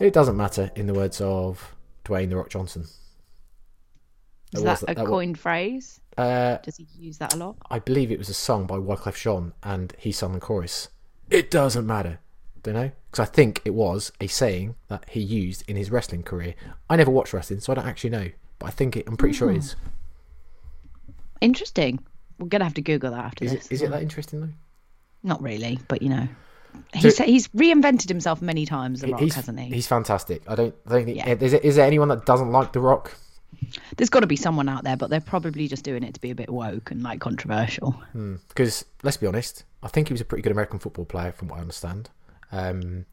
It doesn't matter, in the words of Dwayne the Rock Johnson. Is That that a that coined phrase? Uh, Does he use that a lot? I believe it was a song by Wyclef Jean, and he sung the chorus. It doesn't matter, don't know, because I think it was a saying that he used in his wrestling career. I never watched wrestling, so I don't actually know, but I think it. I'm pretty sure it hmm. is. Interesting. We're gonna have to Google that after Is this. it, is it that interesting though? Not really, but you know, So- he's he's reinvented himself many times. The Rock, he's, hasn't he? he's fantastic. I don't, I don't think. Yeah. Is, there anyone that doesn't like The Rock? There's got to be someone out there, but they're probably just doing it to be a bit woke and like controversial. Hmm. Because let's be honest, I think he was a pretty good American football player, from what I understand. Um,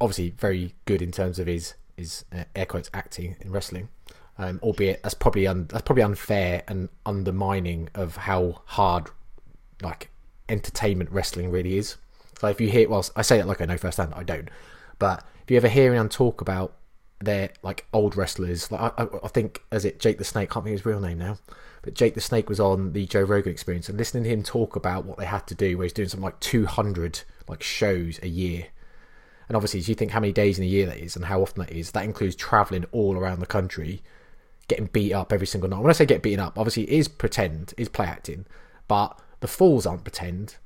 obviously, very good in terms of his his uh, air quotes acting in wrestling. Um, albeit that's probably un, that's probably unfair and undermining of how hard like entertainment wrestling really is. So if you hear, well, I say that like I know firsthand, I don't. But if you ever hear anyone talk about their like old wrestlers, like I, I, think as it Jake the Snake, can't think his real name now, but Jake the Snake was on the Joe Rogan Experience, and listening to him talk about what they had to do, where he's doing something like two hundred like shows a year. And obviously, as you think how many days in a year that is and how often that is, that includes traveling all around the country, getting beat up every single night. When I say get beaten up, obviously it is pretend, is play acting, but the falls aren't pretend.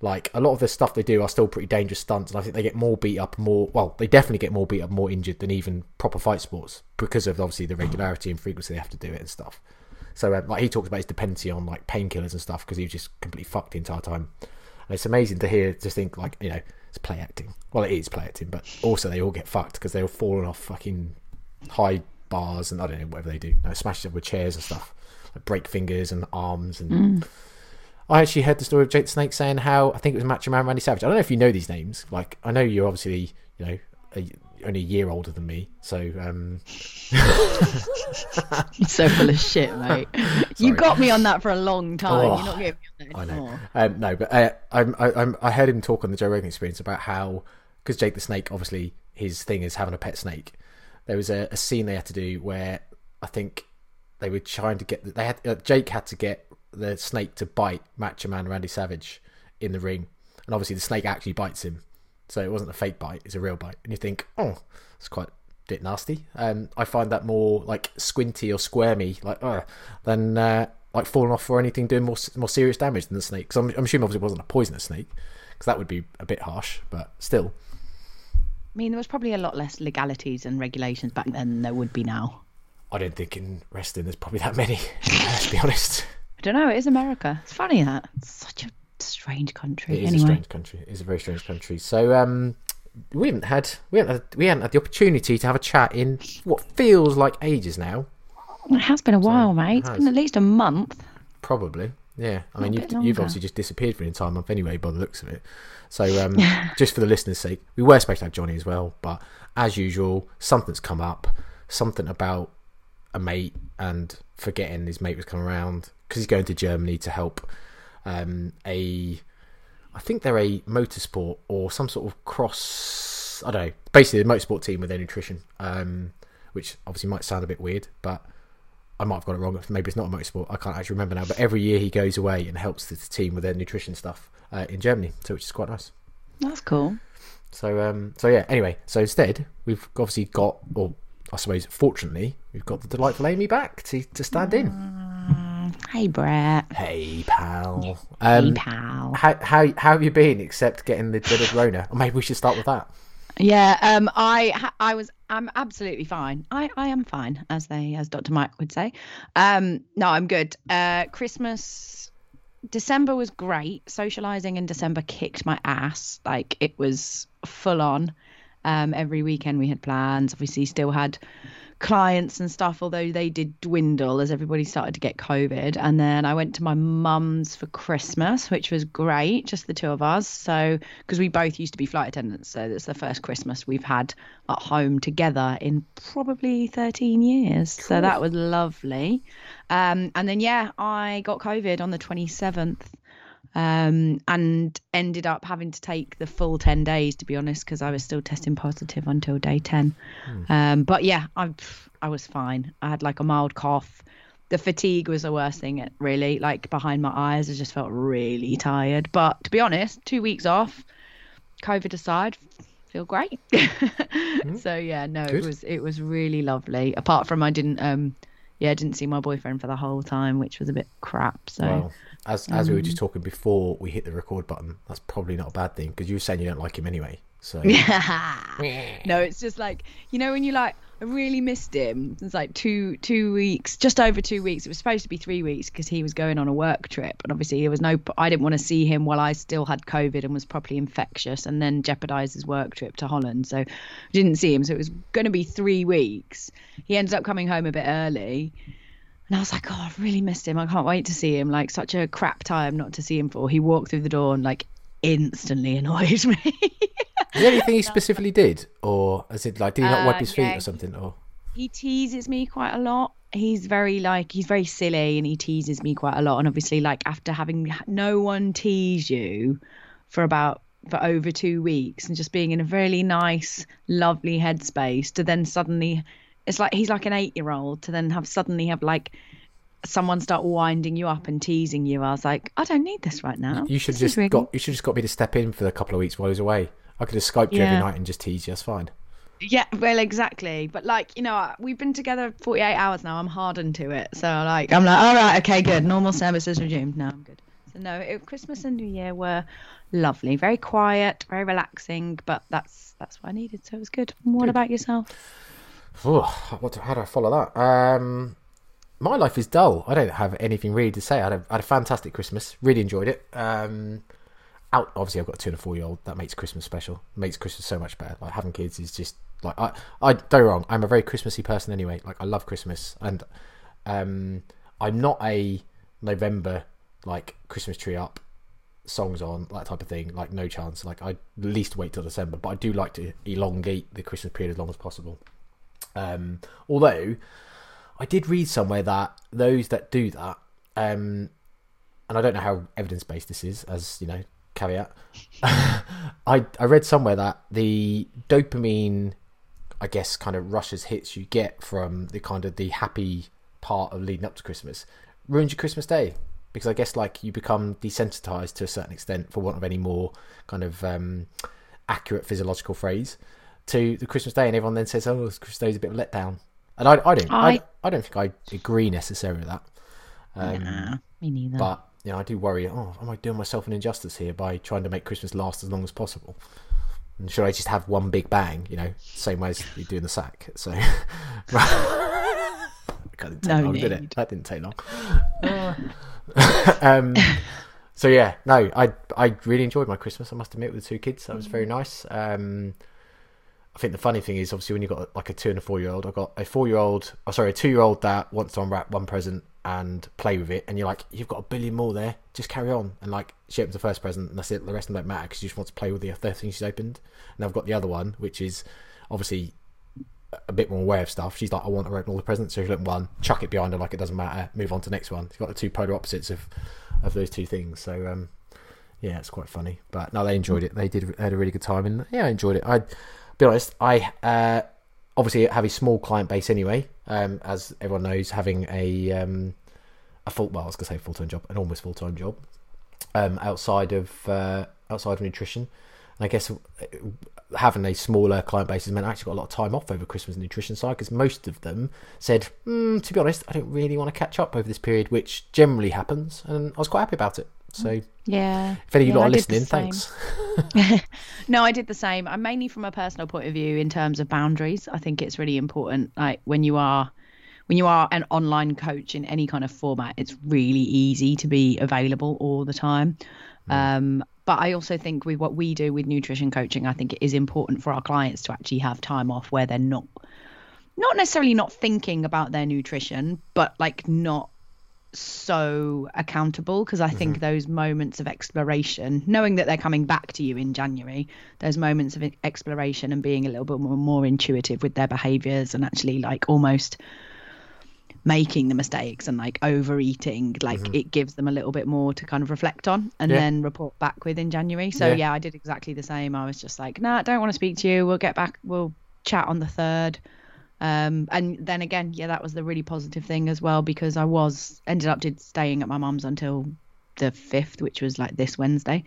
Like a lot of the stuff they do are still pretty dangerous stunts, and I think they get more beat up, more well, they definitely get more beat up, more injured than even proper fight sports because of obviously the regularity and frequency they have to do it and stuff. So um, like he talks about his dependency on like painkillers and stuff because he was just completely fucked the entire time. And it's amazing to hear, just think like you know, it's play acting. Well, it is play acting, but also they all get fucked because they're all falling off fucking high bars and I don't know whatever they do, no, smash them with chairs and stuff, like break fingers and arms and. Mm. I actually heard the story of Jake the Snake saying how I think it was Macho Man Randy Savage. I don't know if you know these names. Like I know you're obviously you know a, only a year older than me, so um, You're so full of shit, mate. you got me on that for a long time. Oh, You're not getting me on that I know. Um, no, but uh, I'm, I, I'm, I heard him talk on the Joe Rogan Experience about how because Jake the Snake, obviously, his thing is having a pet snake. There was a, a scene they had to do where I think they were trying to get they had uh, Jake had to get the snake to bite Macho Man Randy Savage in the ring, and obviously the snake actually bites him, so it wasn't a fake bite; it's a real bite. And you think, oh, it's quite a bit nasty. Um, I find that more like squinty or squirmy, like uh, than uh, like falling off or anything doing more more serious damage than the snake. Because I'm, I'm assuming obviously it wasn't a poisonous snake, because that would be a bit harsh, but still. I mean, there was probably a lot less legalities and regulations back then than there would be now. I don't think in wrestling there's probably that many. let's be honest. I don't know. It is America. It's funny that it's such a strange country. It is anyway, a strange country. It is a very strange country. So um, we haven't had we haven't had, we haven't had the opportunity to have a chat in what feels like ages now. it has been a while, mate. It's been at least a month. Probably, yeah. I mean, you've, you've obviously just disappeared for an entire month anyway, by the looks of it. So, um, just for the listeners' sake, we were supposed to have Johnny as well, but as usual, something's come up. Something about a mate and forgetting his mate was coming around because he's going to Germany to help um, a. I think they're a motorsport or some sort of cross. I don't know. Basically, a motorsport team with their nutrition, um, which obviously might sound a bit weird, but I might have got it wrong. Maybe it's not a motorsport. I can't actually remember now. But every year he goes away and helps the team with their nutrition stuff uh, in Germany, so which is quite nice. That's cool. So um, so yeah. Anyway, so instead we've obviously got, or I suppose fortunately, we've got the delightful Amy back to to stand in. Hey, Brett. Hey pal. hey, Um, pal. how how how have you been? Except getting the dreaded Rona. Or maybe we should start with that. Yeah, um, I I was I'm absolutely fine. I I am fine, as they as Dr. Mike would say. Um, no, I'm good. Uh, Christmas, December was great. Socializing in December kicked my ass. Like it was full on. Um, every weekend we had plans. Obviously, still had clients and stuff, although they did dwindle as everybody started to get COVID. And then I went to my mum's for Christmas, which was great, just the two of us. So, because we both used to be flight attendants, so it's the first Christmas we've had at home together in probably 13 years. So that was lovely. Um, and then, yeah, I got COVID on the 27th. Um, and ended up having to take the full 10 days to be honest because i was still testing positive until day 10 Hmm. um, but yeah i i was fine i had like a mild cough the fatigue was the worst thing it really like behind my eyes i just felt really tired but to be honest two weeks off covid aside feel great so yeah no. Good. it was it was really lovely apart from i didn't um yeah, I didn't see my boyfriend for the whole time, which was a bit crap. So Well, as as we were Mm. just talking before we hit the record button, that's probably not a bad thing because you were saying you don't like him anyway. So no, it's just like you know when you like I really missed him. It's like two two weeks, just over two weeks. It was supposed to be three weeks because he was going on a work trip, and obviously there was no. I didn't want to see him while I still had COVID and was properly infectious, and then jeopardise his work trip to Holland. So I didn't see him. So it was going to be three weeks. He ended up coming home a bit early. And I was like, oh, I've really missed him. I can't wait to see him. Like, such a crap time not to see him for. He walked through the door and, like, instantly annoyed me. is there anything he specifically did, or is it like did he not wipe Uh, his feet or something? Or he teases me quite a lot. He's very like he's very silly and he teases me quite a lot. And obviously, like after having no one tease you for about for over two weeks and just being in a really nice, lovely headspace, to then suddenly, it's like he's like an eight year old to then have suddenly have like someone start winding you up and teasing you. I was like, I don't need this right now. you should This just really- got you should just got me to step in for a couple of weeks while he was away. I could have skyped you every night and just tease you. That's fine. Yeah, well, exactly. But like, you know, we've been together 48 hours now. I'm hardened to it. So like, I'm like, all right, okay, good. Normal services resumed. Now I'm good. So no, it, Christmas and New Year were lovely, very quiet, very relaxing. But that's that's what I needed. So it was good. What about yourself? Oh, what, how do I follow that? Um, my life is dull. I don't have anything really to say. I had had a fantastic Christmas. Really enjoyed it. Um, out obviously I've got a two and a four year old. That makes Christmas special. Makes Christmas so much better. Like having kids is just like I I don't wrong. I'm a very Christmassy person anyway. Like I love Christmas and um, I'm not a November like Christmas tree up songs on that type of thing like no chance like i at least wait till december but i do like to elongate the christmas period as long as possible um although i did read somewhere that those that do that um and i don't know how evidence-based this is as you know caveat i i read somewhere that the dopamine i guess kind of rushes hits you get from the kind of the happy part of leading up to christmas ruins your christmas day. Because I guess like you become desensitized to a certain extent, for want of any more kind of um, accurate physiological phrase, to the Christmas day, and everyone then says, "Oh, Christmas Day is a bit of a letdown," and I, I don't, I, I- I don't think I agree necessarily with that. Um, Nah, me neither. But you know, I do worry. Oh, am I doing myself an injustice here by trying to make Christmas last as long as possible? And should I just have one big bang? You know, same way as you do in the sack. So, that didn't take No long, did. That didn't take long. um, so yeah, no, I I really enjoyed my Christmas. I must admit, with the two kids, that was very nice. Um, I think the funny thing is, obviously, when you've got like a two and a four year old, I've got a four year old, oh sorry, a two year old that wants to unwrap one present and play with it, and you're like, you've got a billion more there, just carry on. And like, she opens the first present, and that's it. The rest of them don't matter because she just wants to play with the other thing she's opened. And I've got the other one, which is obviously a bit more aware of stuff. She's like, I want to open all the presents, so she'll open one, chuck it behind her like it doesn't matter, move on to the next one. She's got the two polar opposites of of those two things. So um, yeah, it's quite funny. But no, they enjoyed it. They did They had a really good time, and yeah, I enjoyed it. I be honest, I uh, obviously have a small client base anyway, um, as everyone knows, having a um, a full well, I was gonna say full time job, an almost full time job, um, outside of uh, outside of nutrition. And I guess uh, having a smaller client base has meant I actually got a lot of time off over Christmas nutrition side because most of them said, mm, to be honest, I don't really want to catch up over this period, which generally happens, and I was quite happy about it. So yeah. if any of you Yeah, lot are listening, thanks. no, I did the same. I'm mainly from a personal point of view in terms of boundaries. I think it's really important. Like when you are when you are an online coach in any kind of format, it's really easy to be available all the time. Um, but I also think with what we do with nutrition coaching, I think it is important for our clients to actually have time off where they're not not necessarily not thinking about their nutrition, but like not so accountable because I think those moments of exploration, knowing that they're coming back to you in January, those moments of exploration and being a little bit more, more intuitive with their behaviors and actually like almost making the mistakes and like overeating like Mm-hmm. it gives them a little bit more to kind of reflect on and Yeah. then report back with in january so Yeah. yeah. i did exactly the same i was just like nah I don't want to speak to you we'll get back we'll chat on the third um and then again yeah that was the really positive thing as well because i was ended up did staying at my mum's until the fifth which was like this wednesday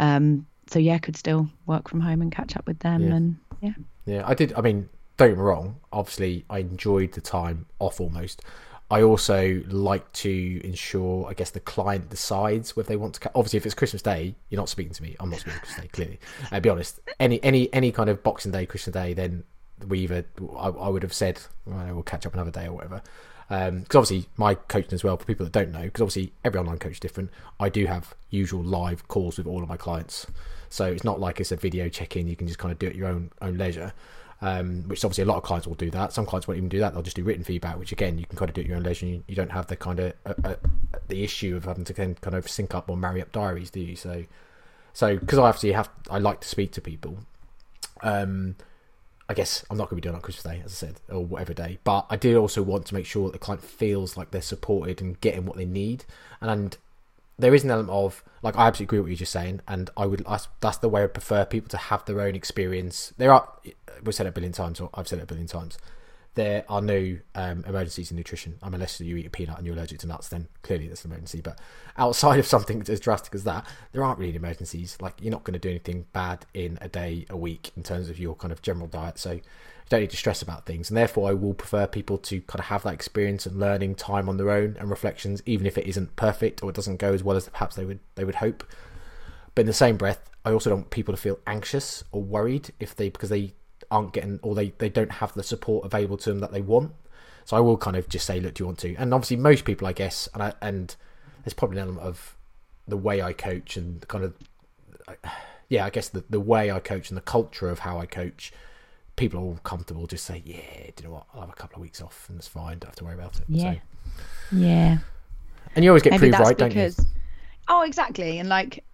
um so yeah could still work from home and catch up with them Yeah. and yeah Yeah, I did. I mean, don't get me wrong. Obviously, I enjoyed the time off almost. I also like to ensure, I guess, the client decides whether they want to. ca- Obviously, if it's Christmas Day, you're not speaking to me. I'm not speaking to Christmas Day. Clearly, uh, be honest. Any any any kind of Boxing Day, Christmas Day, then we either I, I would have said, well, we'll catch up another day or whatever. Because obviously, my coaching as well for people that don't know, because obviously every online coach is different. I do have usual live calls with all of my clients, so it's not like it's a video check-in. You can just kind of do it your own own leisure. Um, which obviously a lot of clients will do that. Some clients won't even do that; they'll just do written feedback, which again you can kind of do at your own leisure. You, you don't have the kind of uh, uh, the issue of having to kind of sync up or marry up diaries, do you? So, so because I obviously have, I like to speak to people. Um, I guess I'm not going to be doing it on Christmas Day, as I said, or whatever day. But I did also want to make sure that the client feels like they're supported and getting what they need. And there is an element of like I absolutely agree with what you're just saying, and I would that's, that's the way I prefer people to have their own experience. There are we've said it a billion times, or I've said it a billion times. There are no um, emergencies in nutrition. I mean, unless you eat a peanut and you're allergic to nuts, then clearly that's an emergency. But outside of something as drastic as that, there aren't really emergencies. Like you're not going to do anything bad in a day, a week, in terms of your kind of general diet. So you don't need to stress about things. And therefore, I will prefer people to kind of have that experience and learning time on their own and reflections, even if it isn't perfect or it doesn't go as well as perhaps they would they would hope. But in the same breath, I also don't want people to feel anxious or worried if they because they aren't getting or they, they don't have the support available to them that they want. So I will kind of just say, look, do you want to? And obviously, most people, I guess, and I, and there's probably an element of the way I coach and the kind of uh, yeah, I guess the the way I coach and the culture of how I coach. People are all comfortable. Just say, yeah, do you know what? I'll have a couple of weeks off, and it's fine. Don't have to worry about it. Yeah. So, yeah and you always get maybe proved that's right, don't you? because oh exactly and like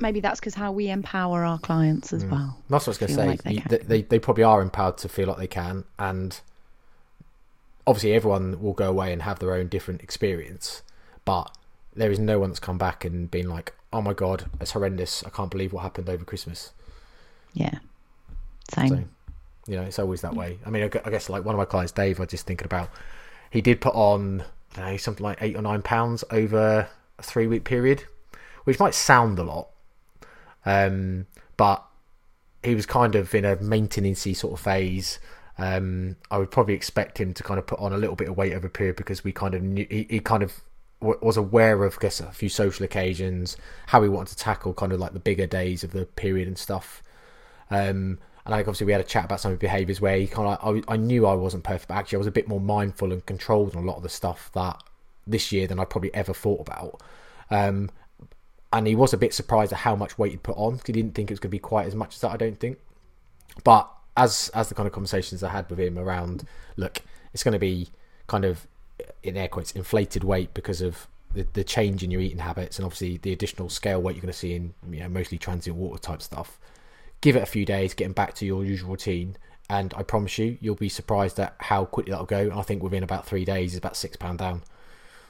maybe that's because how we empower our clients Mm. as well That's what I was going to say. like they You- they, they probably are empowered to feel like they can, and obviously everyone will go away and have their own different experience. But there is no one that's come back and been like, "Oh my god, it's horrendous! I can't believe what happened over Christmas." yeah same So, you know, it's always that way. I mean, I I guess like one of my clients, Dave, I was just thinking about. He did put on, I don't know, something like eight or nine pounds over a three week period, which might sound a lot, um, but he was kind of in a maintenancey sort of phase. Um, I would probably expect him to kind of put on a little bit of weight over a period because we kind of knew he, he kind of w- was aware of, I guess, a few social occasions, how we wanted to tackle kind of like the bigger days of the period and stuff. Um, and like obviously we had a chat about some of the behaviours where he kind of I, I knew I wasn't perfect, but actually I was a bit more mindful and controlled on a lot of the stuff that this year than I probably ever thought about. Um, and he was a bit surprised at how much weight he'd put on. He didn't think it was going to be quite as much as that. I don't think. But as as the kind of conversations I had with him around, look, it's going to be kind of in air quotes inflated weight because of the, the change in your eating habits and obviously the additional scale weight you're going to see in you know mostly transient water type stuff. Give it a few days, getting back to your usual routine, and I promise you, you'll be surprised at how quickly that'll go. I think within about three days, it's about six pound down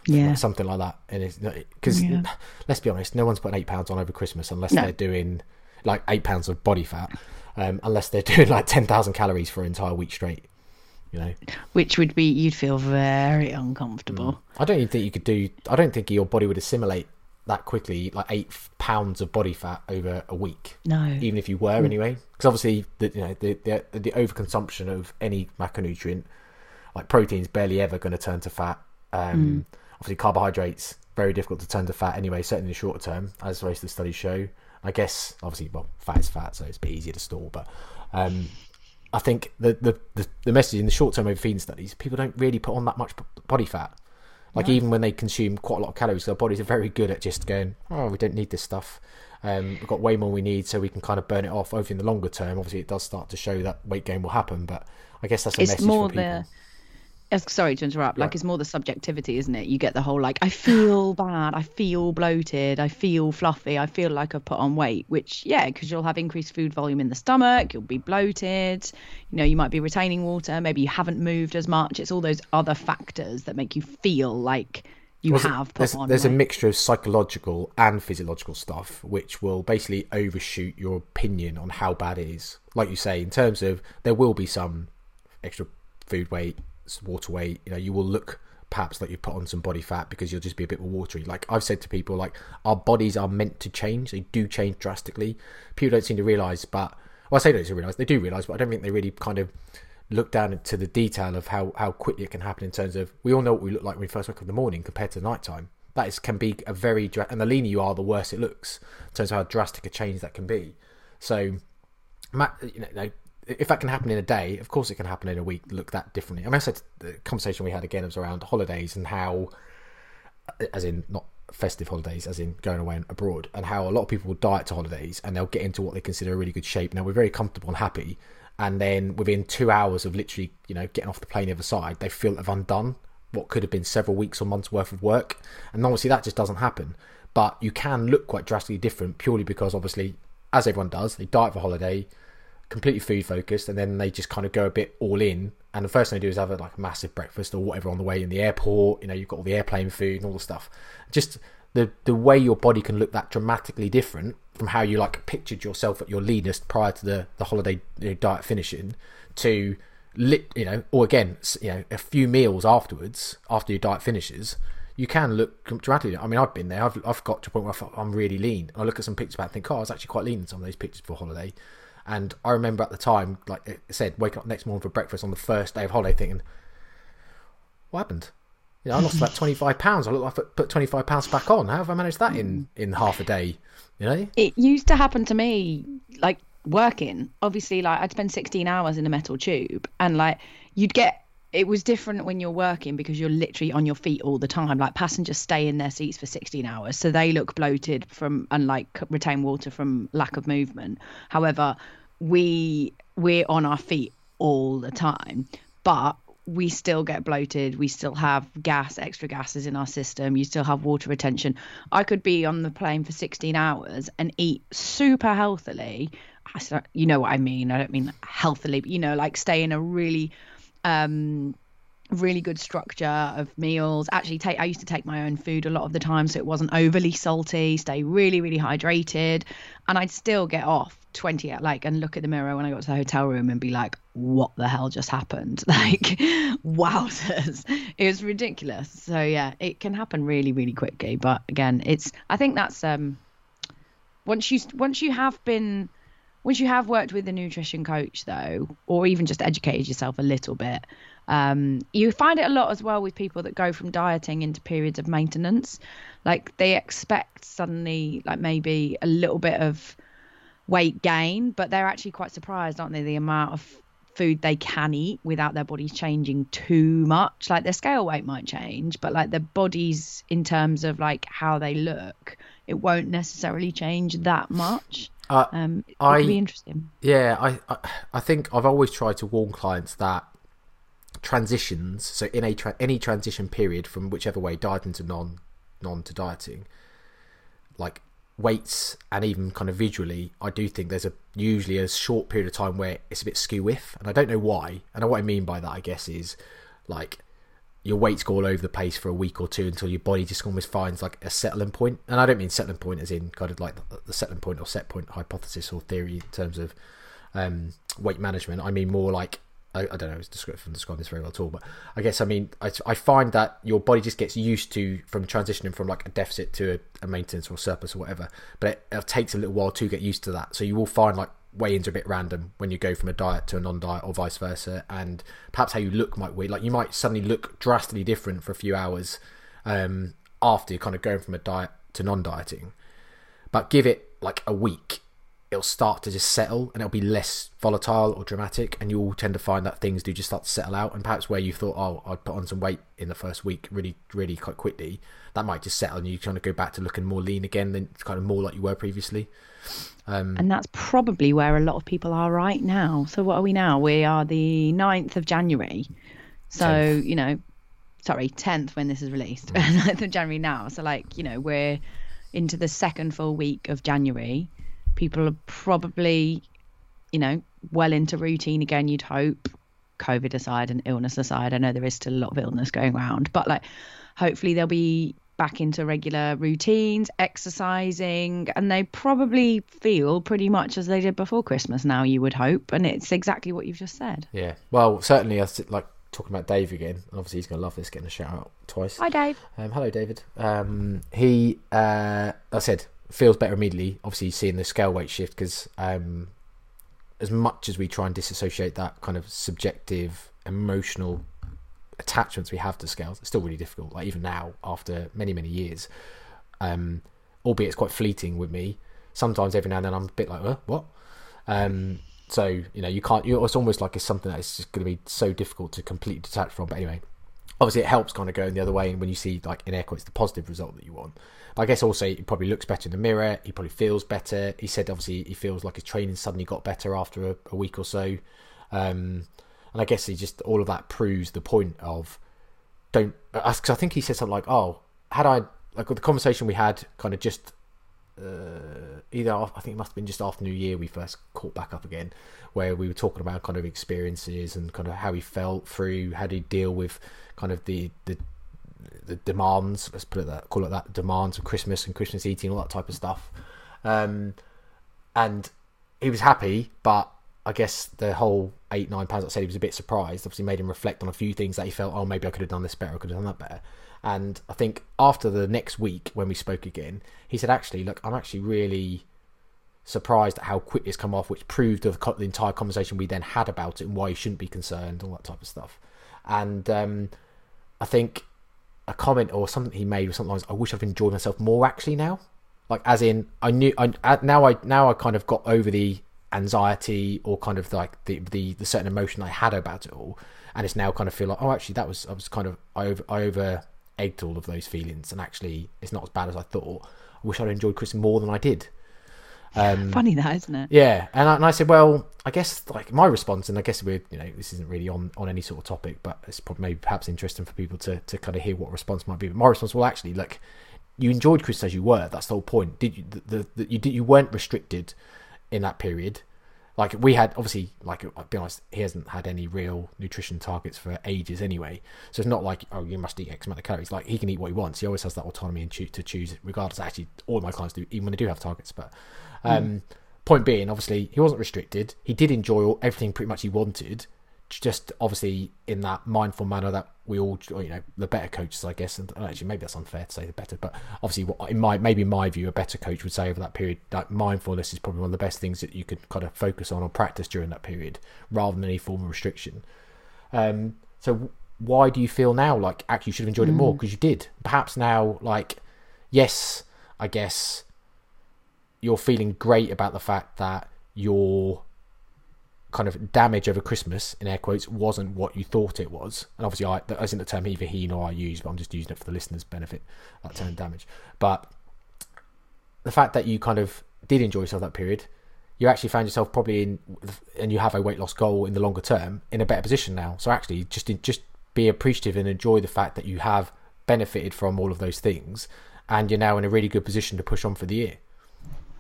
yeah something like that. And it's because Yeah. let's be honest, no one's putting eight pounds on over Christmas unless No. they're doing like eight pounds of body fat, um, unless they're doing like ten thousand calories for an entire week straight. You know, which would be you'd feel very uncomfortable I don't even think you could do. I don't think your body would assimilate that quickly, like eight pounds of body fat over a week. no even if you were anyway, because obviously the you know the, the the overconsumption of any macronutrient, like protein's barely ever going to turn to fat. Um, Obviously, carbohydrates very difficult to turn to fat anyway, certainly in the shorter term, as most of the studies show. I guess obviously, well, fat is fat, so it's a bit easier to store. But um, I think the, the the the message in the short term overfeeding studies, people don't really put on that much body fat. Like even when they consume quite a lot of calories, their bodies are very good at just going, "Oh, we don't need this stuff. Um, we've got way more we need, so we can kind of burn it off." Over in the longer term, obviously, it does start to show that weight gain will happen. But I guess that's a it's message more for people. the sorry to interrupt. Like it's more the subjectivity, isn't it? You get the whole like I feel bad, I feel bloated, I feel fluffy, I feel like I've put on weight. Which yeah, because you'll have increased food volume in the stomach, you'll be bloated. You know, you might be retaining water. Maybe you haven't moved as much. It's all those other factors that make you feel like you it- have put there's, on. there's a mixture of psychological and physiological stuff which will basically overshoot your opinion on how bad it is like you say in terms of there will be some extra food weight water weight you know you will look perhaps like you've put on some body fat because you'll just be a bit more watery like i've said to people like our bodies are meant to change they do change drastically people don't seem to realize but well i say don't realize they do realize but i don't think they really kind of look down into the detail of how, how quickly it can happen in terms of we all know what we look like when we first wake up in the morning compared to night time. That is can be a very and the leaner you are, the worse it looks in terms of how drastic a change that can be. So, you know, if that can happen in a day, of course it can happen in a week. Look that differently. I mean, I said the conversation we had again was around holidays and how, as in not festive holidays, as in going away and abroad, and how a lot of people will diet to holidays and they'll get into what they consider a really good shape. Now we're very comfortable and happy, and then within two hours of literally, you know, getting off the plane the other side, they feel they've undone what could have been several weeks or months worth of work, and obviously that just doesn't happen. But you can look quite drastically different purely because obviously, as everyone does, they diet for holiday, completely food focused, and then they just kind of go a bit all in. And the first thing they do is have a, like a massive breakfast or whatever on the way in the airport. You know, you've got all the airplane food and all the stuff. Just the the way your body can look that dramatically different from how you like pictured yourself at your leanest prior to the the holiday you know, diet finishing to lit you know or again you know a few meals afterwards after your diet finishes you can look dramatically i mean i've been there i've, I've got to a point where i'm really lean i look at some pictures back and think oh i was actually quite lean in some of those pictures for holiday and i remember at the time like it said waking up next morning for breakfast on the first day of holiday thinking what happened you know, I lost about 25 pounds. I look like I put 25 pounds back on. How have I managed that in, mm. in half a day? You know? it used to happen to me like working obviously like i'd spend 16 hours in a metal tube and like you'd get it was different when you're working because you're literally on your feet all the time like passengers stay in their seats for 16 hours so they look bloated from and like retain water from lack of movement however we we're on our feet all the time but we still get bloated. We still have gas, extra gases in our system. You still have water retention. I could be on the plane for 16 hours and eat super healthily. You know what I mean? I don't mean healthily, but you know, like stay in a really, um, really good structure of meals. Actually, take I used to take my own food a lot of the time, so it wasn't overly salty. Stay really, really hydrated, and I'd still get off 20 at like and look at the mirror when I got to the hotel room and be like, what the hell just happened? Like, wowzers, it was ridiculous. So yeah, it can happen really, really quickly. But again, it's I think that's um once you once you have been once you have worked with a nutrition coach though or even just educated yourself a little bit? Um, you find it a lot as well with people that go from dieting into periods of maintenance. Like they expect suddenly like maybe a little bit of weight gain but they're actually quite surprised aren't they the amount of food they can eat without their bodies changing too much. Like their scale weight might change but like their bodies in terms of like how they look it won't necessarily change that much Uh, um it I- be interesting Yeah, I, I I think I've always tried to warn clients that transitions, so in a tra- any transition period from whichever way dieting to non non to dieting, like weights and even kind of visually, I do think there's a usually a short period of time where it's a bit skew with, and I don't know why. And what I mean by that, I guess, is like your weights go all over the place for a week or two until your body just almost finds like a settling point. And I don't mean settling point as in kind of like the, the settling point or set point hypothesis or theory in terms of um, weight management. I mean more like I, I don't know, it's descriptive describe this very well at all, but I guess I mean I, I find that your body just gets used to from transitioning from like a deficit to a, a maintenance or surplus or whatever, but it, it takes a little while to get used to that. So you will find like weigh-ins are a bit random when you go from a diet to a non-diet or vice versa, and perhaps how you look might weird. Like you might suddenly look drastically different for a few hours um, after you're kind of going from a diet to non-dieting, but give it like a week it'll start to just settle and it'll be less volatile or dramatic and you'll tend to find that things do just start to settle out and perhaps where you thought oh i'd put on some weight in the first week really really quite quickly that might just settle and you kind of go back to looking more lean again than kind of more like you were previously um, and that's probably where a lot of people are right now so what are we now we are the 9th of january So 10th. you know, sorry, tenth when this is released, 9th of January now. So like you know we're into the second full week of January. People are probably, you know, well into routine again. You'd hope, COVID aside and illness aside. I know there is still a lot of illness going around, but like hopefully they'll be back into regular routines, exercising, and they probably feel pretty much as they did before Christmas now, you would hope. And it's exactly what you've just said. Yeah. Well, certainly, I like talking about Dave again. Obviously, he's going to love this, getting a shout out twice. Hi, Dave. Um, hello, David. Um, he, uh, I said, feels better immediately. Obviously, seeing the scale weight shift because um, as much as we try and disassociate that kind of subjective, emotional attachments we have to scales, it's still really difficult. Like even now, after many many years, um, albeit it's quite fleeting with me. Sometimes every now and then I'm a bit like, what? Um, so you know, you can't. You, it's almost like it's something that is just going to be so difficult to completely detach from. But anyway, obviously it helps kind of going the other way and when you see like in air quotes the positive result that you want but i guess also he probably looks better in the mirror he probably feels better he said obviously he feels like his training suddenly got better after a, a week or so um, and i guess he just all of that proves the point of don't because i think he said something like oh had i like the conversation we had kind of just uh, either I think it must have been just after New Year we first caught back up again, where we were talking about kind of experiences and kind of how he felt through, how you deal with kind of the the the demands, let's put it that call it that demands of Christmas and Christmas eating, all that type of stuff. Um, and he was happy, but I guess the whole eight nine pounds. I said he was a bit surprised. Obviously, made him reflect on a few things that he felt. Oh, maybe I could have done this better. I could have done that better. And I think after the next week when we spoke again, he said, "Actually, look, I'm actually really surprised at how quick it's come off, which proved the, entire conversation we then had about it and why you shouldn't be concerned, all that type of stuff." And um, I think a comment or something he made was something like, "I wish I've enjoyed myself more actually now." Like as in, I knew I- now I now I kind of got over the anxiety or kind of like the the, the certain emotion I had about it all, and it's now kind of feel like, oh, actually that was I was kind of I over I over egged all of those feelings, and actually it's not as bad as I thought. I wish I'd enjoyed Christmas more than I did. Um, Funny that, isn't it? yeah, and I, and I said, well, I guess like my response, and I guess we're you know this isn't really on on any sort of topic, but it's probably maybe perhaps interesting for people to to kind of hear what response might be. But my response, well, actually, look, you enjoyed Christmas as you were. That's the whole point. Did you the, the, the you did you weren't restricted in that period. Like we had, obviously, like I'll be honest, he hasn't had any real nutrition targets for ages anyway. So it's not like oh, you must eat X amount of calories. Like he can eat what he wants. He always has that autonomy and to choose, regardless. Actually, all my clients do, even when they do have targets. But um, point being, obviously, he wasn't restricted. He did enjoy all, everything pretty much he wanted. Just obviously in that mindful manner that we all, you know, the better coaches, I guess. And actually, maybe that's unfair to say the better, but obviously, what in my maybe in my view, a better coach would say over that period that mindfulness is probably one of the best things that you could kind of focus on or practice during that period, rather than any form of restriction. Um, so why do you feel now like actually you should have enjoyed it more because you did? Perhaps now, like, yes, I guess you're feeling great about the fact that your kind of damage over Christmas in air quotes wasn't what you thought it was. And obviously, I that isn't the term either he nor I use, but I'm just using it for the listeners' benefit. That term damage, but the fact that you kind of did enjoy yourself that period, you actually found yourself probably in, and you have a weight loss goal in the longer term in a better position now. So actually, just just be appreciative and enjoy the fact that you have benefited from all of those things, and you're now in a really good position to push on for the year.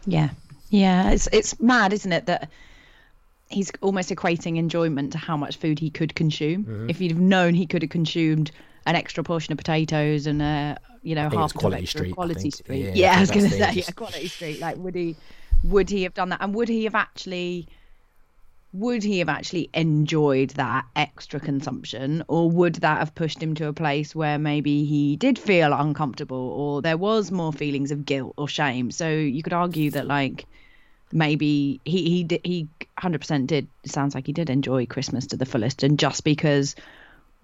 Yeah. Yeah. It's it's mad, isn't it, that he's almost equating enjoyment to how much food he could consume. Mm-hmm. If he'd have known he could have consumed an extra portion of potatoes and a you know half it's Quality Street, quality street. Yeah, Yeah, I I was gonna say the- yeah, quality street. Like would he would he have done that? And would he have actually would he have actually enjoyed that extra consumption or would that have pushed him to a place where maybe he did feel uncomfortable or there was more feelings of guilt or shame so you could argue that like maybe he he he 100% did sounds like he did enjoy christmas to the fullest. And just because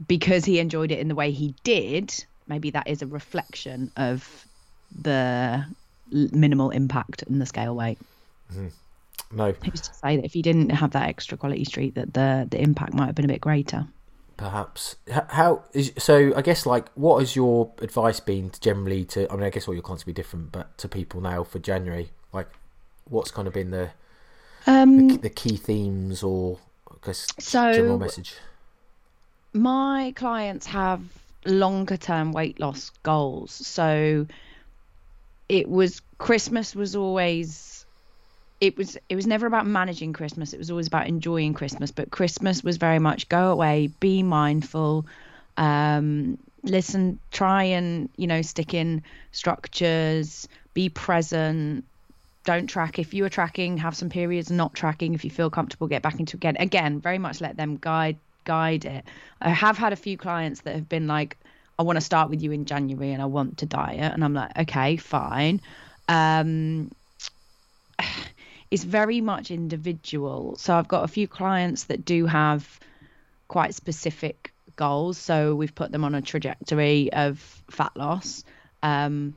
because he enjoyed it in the way he did maybe that is a reflection of the minimal impact in the scale weight. Mm-hmm. No, who's to say that if he didn't have that extra quality street that the the impact might have been a bit greater? Perhaps. How is so i guess like what has your advice been to generally to i mean i guess all your clients will be different but to people now for january what's kind of been the um the key themes or So- general message my clients have longer term weight loss goals. So it was Christmas was always it was it was never about managing Christmas. It was always about enjoying Christmas. But Christmas was very much go away, be mindful, um, listen, try and you know stick in structures, be present. Don't track if you are tracking. Have some periods not tracking. If you feel comfortable, get back into again. Again, very much let them guide guide it. I have had a few clients that have been like, I want to start with you in January and I want to diet. And I'm like, okay, fine. Um, it's very much individual. So I've got a few clients that do have quite specific goals. So we've put them on a trajectory of fat loss. Um,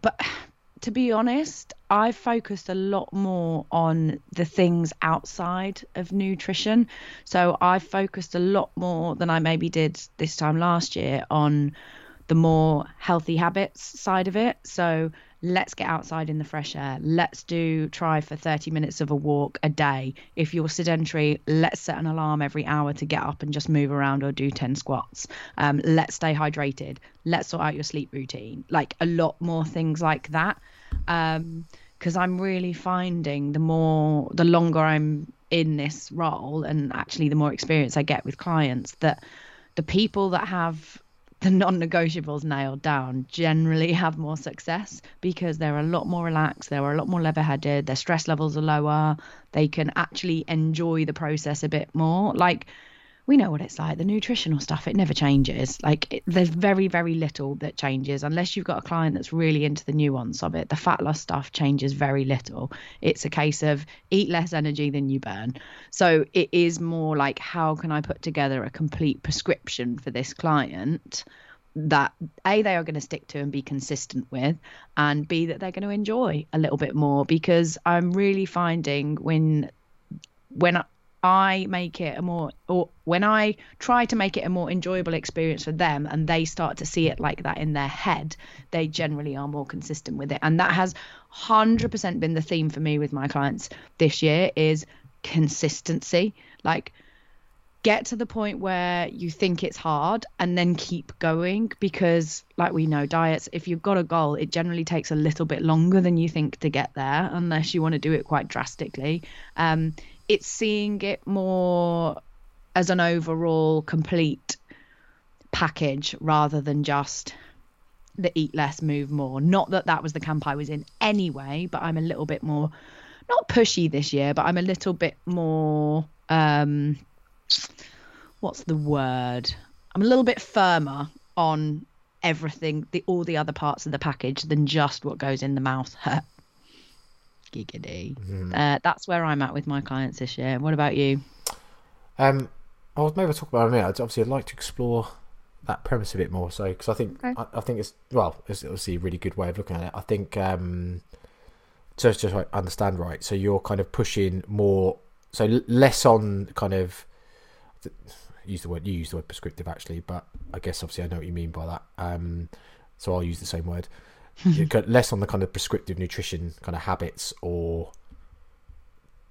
but to be honest, I focused a lot more on the things outside of nutrition. So I focused a lot more than I maybe did this time last year on the more healthy habits side of it. So let's get outside in the fresh air. Let's do try for 30 minutes of a walk a day. If you're sedentary, let's set an alarm every hour to get up and just move around or do 10 squats. Um, let's stay hydrated. Let's sort out your sleep routine. Like a lot more things like that. Um, because I'm really finding the more, the longer I'm in this role and actually the more experience I get with clients that the people that have the non-negotiables nailed down generally have more success because they're a lot more relaxed they're a lot more level-headed their stress levels are lower they can actually enjoy the process a bit more. Like we know what it's like the nutritional stuff it never changes. Like it, there's very very little that changes unless you've got a client that's really into the nuance of it. The fat loss stuff changes very little. It's a case of eat less energy than you burn. So it is more like how can i put together a complete prescription for this client that a they are going to stick to and be consistent with and b that they're going to enjoy a little bit more? Because i'm really finding when when I make it a more, or when I try to make it a more enjoyable experience for them and they start to see it like that in their head, they generally are more consistent with it. And that has 100% been the theme for me with my clients this year is consistency. Like, get to the point where you think it's hard and then keep going because like we know diets if you've got a goal it generally takes a little bit longer than you think to get there unless you want to do it quite drastically um, it's seeing it more as an overall complete package rather than just the eat less move more. Not that that was the camp i was in anyway but i'm a little bit more not pushy this year but i'm a little bit more um what's the word? I'm a little bit firmer on everything the all the other parts of the package than just what goes in the mouth giggity. Mm. Uh, that's where I'm at with my clients this year. What about you? Um, I was maybe talk about it. I obviously, I'd like to explore that premise a bit more. So, because I think okay. I, I, think it's well, it's obviously a really good way of looking at it. I think um, just just like understand right. So you're kind of pushing more, so less on kind of use the word you use the word prescriptive actually, but I guess obviously I know what you mean by that. Um, so I'll use the same word. Less on the kind of prescriptive nutrition kind of habits or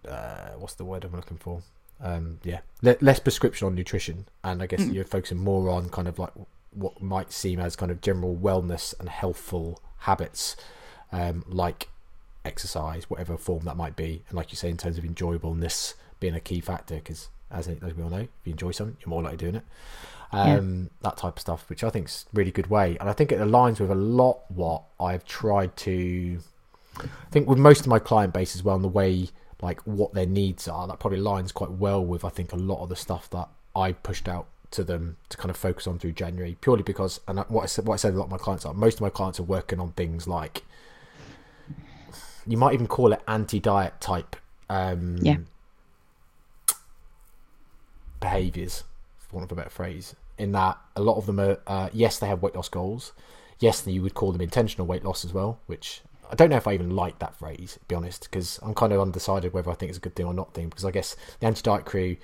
uh, what's the word I'm looking for? Um, yeah, Le- less prescription on nutrition, and I guess mm. you're focusing more on kind of like what might seem as kind of general wellness and healthful habits, um, like exercise, whatever form that might be, and like you say, in terms of enjoyableness being a key factor, because as, as we all know, if you enjoy something, you're more likely doing it um, yeah. that type of stuff, which I think is really good way. And I think it aligns with a lot what I've tried to. I think with most of my client base as well, and the way like what their needs are, that probably aligns quite well with I think a lot of the stuff that I pushed out to them to kind of focus on through January, purely because and what I said, what I said a lot of my clients are most of my clients are working on things like you might even call it anti-diet type um, yeah. Behaviors, for want of a better phrase in that a lot of them are uh, yes they have weight loss goals. Yes you would call them intentional weight loss as well which I don't know if I even like that phrase to be honest because I'm kind of undecided whether I think it's a good thing or not thing because I guess the anti-diet crew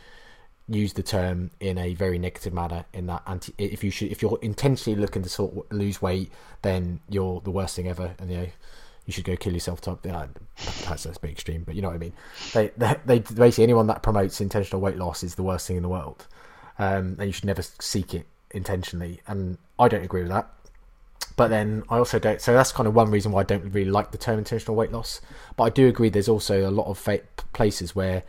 use the term in a very negative manner in that anti if you should if you're intentionally looking to sort of lose weight then you're the worst thing ever and you know you should go kill yourself type yeah, that's, that's a bit extreme but you know what I mean they, they, they basically anyone that promotes intentional weight loss is the worst thing in the world um, and you should never seek it intentionally. And I don't agree with that. But then I also don't. So that's kind of one reason why I don't really like the term intentional weight loss. But I do agree. There's also a lot of places where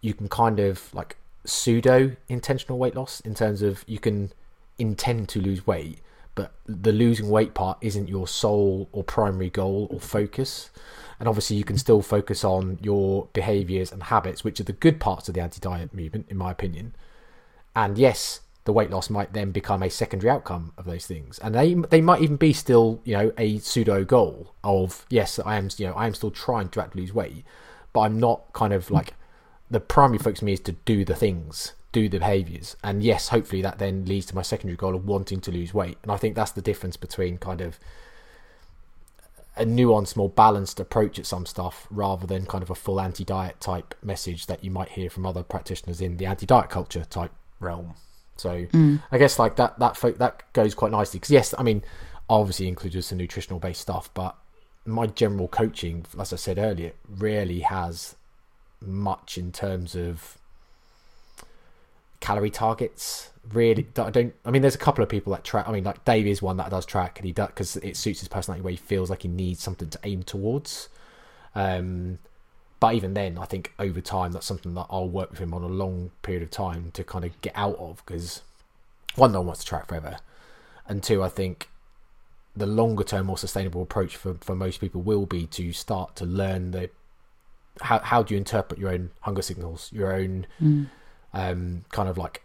you can kind of like pseudo intentional weight loss in terms of you can intend to lose weight, but the losing weight part isn't your sole or primary goal or focus. And obviously, you can still focus on your behaviors and habits, which are the good parts of the anti diet movement, in my opinion. And yes, the weight loss might then become a secondary outcome of those things, and they they might even be still you know a pseudo goal of yes, I am you know I am still trying to actually lose weight, but I'm not kind of like the primary focus me is to do the things do the behaviors. And yes, hopefully that then leads to my secondary goal of wanting to lose weight. And I think that's the difference between kind of a nuanced, more balanced approach at some stuff rather than kind of a full anti diet type message that you might hear from other practitioners in the anti diet culture type realm. So mm. I guess like that that fo- that goes quite nicely because yes, I mean obviously includes some nutritional based stuff, but my general coaching, as I said earlier, really has much in terms of calorie targets really. I don't I mean there's a couple of people that track I mean like Dave is one that does track and he does because it suits his personality where he feels like he needs something to aim towards. Um but even then I think over time that's something that I'll work with him on a long period of time to kind of get out of because one no one wants to track forever and two I think the longer term more sustainable approach for, for most people will be to start to learn the how how do you interpret your own hunger signals your own mm um, kind of like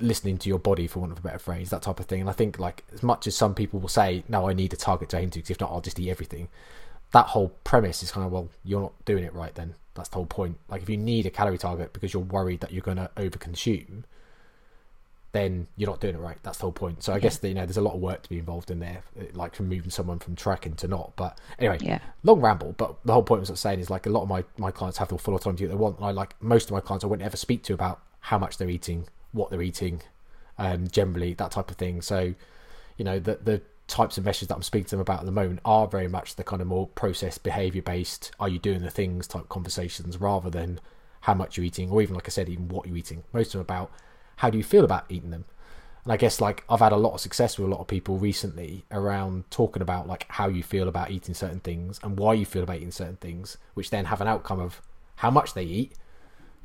listening to your body, for want of a better phrase, that type of thing. And I think, like, as much as some people will say, no, I need a target to aim to, because if not, I'll just eat everything. That whole premise is kind of, well, you're not doing it right then. That's the whole point. Like, if you need a calorie target because you're worried that you're going to overconsume, then you're not doing it right. That's the whole point. So I yeah. guess that, you know there's a lot of work to be involved in there, like from moving someone from tracking to not. But anyway, yeah. long ramble. But the whole point was what I'm saying is like a lot of my, my clients have the full autonomy that they want. And I like most of my clients I wouldn't ever speak to about how much they're eating, what they're eating, um, generally that type of thing. So, you know, the the types of messages that I'm speaking to them about at the moment are very much the kind of more process behavior based. Are you doing the things type conversations rather than how much you're eating, or even like I said, even what you're eating. Most of them about how do you feel about eating them. And I guess like I've had a lot of success with a lot of people recently around talking about like how you feel about eating certain things and why you feel about eating certain things, which then have an outcome of how much they eat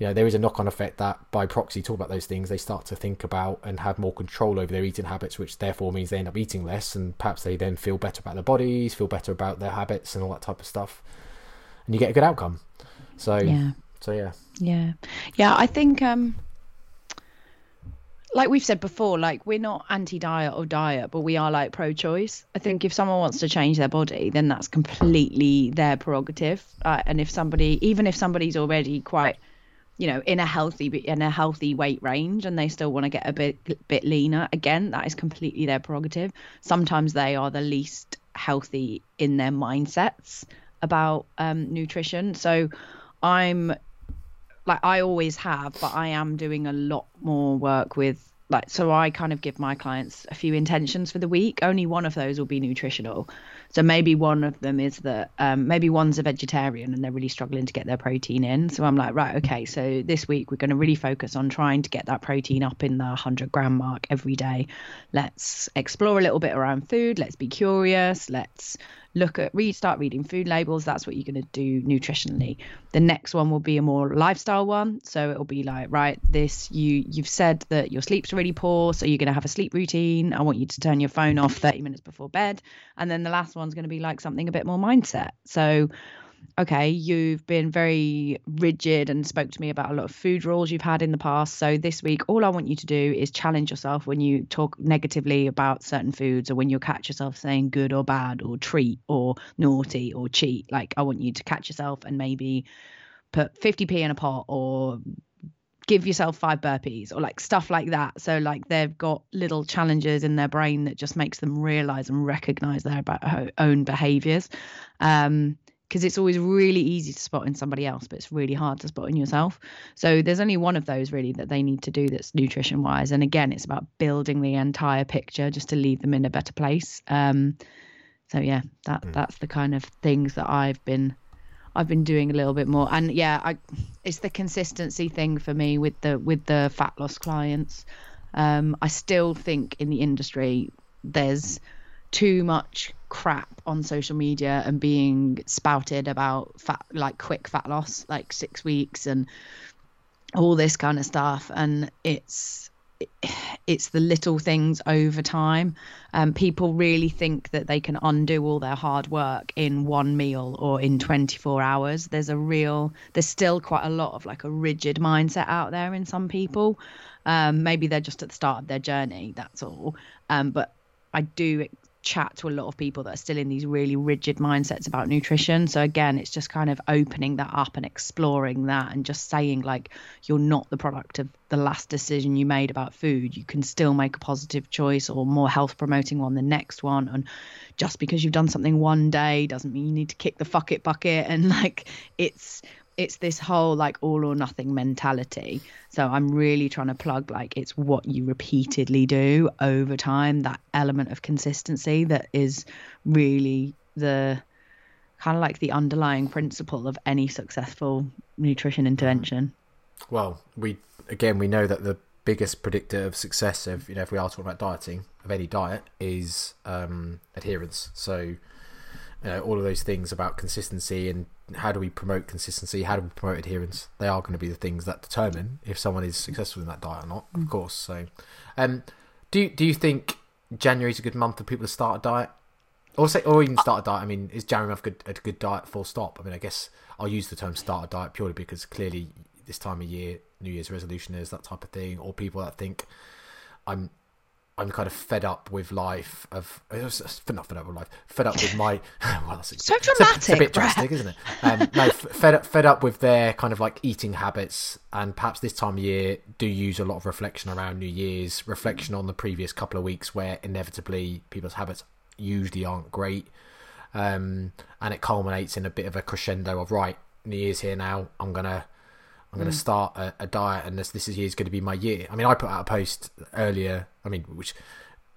you know, there is a knock on effect that by proxy, talk about those things, they start to think about and have more control over their eating habits, which therefore means they end up eating less and perhaps they then feel better about their bodies, feel better about their habits and all that type of stuff. And you get a good outcome. So, yeah. So, yeah. Yeah. Yeah. I think, um, like we've said before, like we're not anti-diet or diet, but we are like pro-choice. I think if someone wants to change their body, then that's completely their prerogative. Uh, and if somebody, even if somebody's already quite you know in a healthy in a healthy weight range and they still want to get a bit bit leaner. Again that is completely their prerogative. Sometimes they are the least healthy in their mindsets about um, nutrition. So i'm like i always have but i am doing a lot more work with like so i kind of give my clients a few intentions for the week. Only one of those will be nutritional so maybe one of them is that um, maybe one's a vegetarian and they're really struggling to get their protein in. So I'm like, right, okay, so this week we're going to really focus on trying to get that protein up in the 100 gram mark every day. Let's explore a little bit around food. Let's be curious. Let's look at read start reading food labels. That's what you're going to do nutritionally. The next one will be a more lifestyle one. So it'll be like right this you you've said that your sleep's really poor so you're going to have a sleep routine. I want you to turn your phone off 30 minutes before bed. And then the last one's going to be like something a bit more mindset. So okay, you've been very rigid and spoke to me about a lot of food rules you've had in the past. So this week, all I want you to do is challenge yourself when you talk negatively about certain foods or when you catch yourself saying good or bad or treat or naughty or cheat. Like, I want you to catch yourself and maybe put 50p in a pot or give yourself five burpees or like stuff like that so like they've got little challenges in their brain that just makes them realize and recognize their own behaviors um because it's always really easy to spot in somebody else, but it's really hard to spot in yourself. So there's only one of those really that they need to do that's nutrition wise. And again, it's about building the entire picture just to leave them in a better place. Um, so yeah, that mm. that's the kind of things that I've been I've been doing a little bit more, and yeah, I it's the consistency thing for me with the with the fat loss clients. Um, I still think in the industry there's too much crap on social media and being spouted about fat like quick fat loss like six weeks and all this kind of stuff and it's it's the little things over time. Um, people really think that they can undo all their hard work in one meal or in 24 hours. There's a real, there's still quite a lot of like a rigid mindset out there in some people. Um, maybe they're just at the start of their journey, that's all. Um, but I do chat to a lot of people that are still in these really rigid mindsets about nutrition. So again, it's just kind of opening that up and exploring that and just saying like you're not the product of the last decision you made about food. You can still make a positive choice or more health promoting one the next one and just because you've done something one day doesn't mean you need to kick the fuck it bucket and like it's it's this whole like all or nothing mentality. So I'm really trying to plug like it's what you repeatedly do over time, that element of consistency that is really the kind of like the underlying principle of any successful nutrition intervention. Well, we again we know that the biggest predictor of success of you know if we are talking about dieting of any diet is um, adherence. So you know, all of those things about consistency and how do we promote consistency, how do we promote adherence? They are going to be the things that determine if someone is successful in that diet or not, of mm. course. So, um, do do you think January is a good month for people to start a diet, or say, or even start a diet? I mean, is January a good a good diet? Full stop. I mean, I guess I'll use the term start a diet purely because clearly this time of year, New Year's resolution is that type of thing, or people that think I'm I'm kind of fed up with life. Of not fed up with life, fed up with my. well, that's so dramatic. It's a, it's a bit drastic, isn't it? Um, no, fed up, fed up with their kind of like eating habits, and perhaps this time of year do use a lot of reflection around New Year's, reflection on the previous couple of weeks, where inevitably people's habits usually aren't great, um, and it culminates in a bit of a crescendo of right, New Year's here now. I'm gonna I'm going to mm. start a, a, diet, and this this is going to be my year. I mean, I put out a post earlier. I mean, which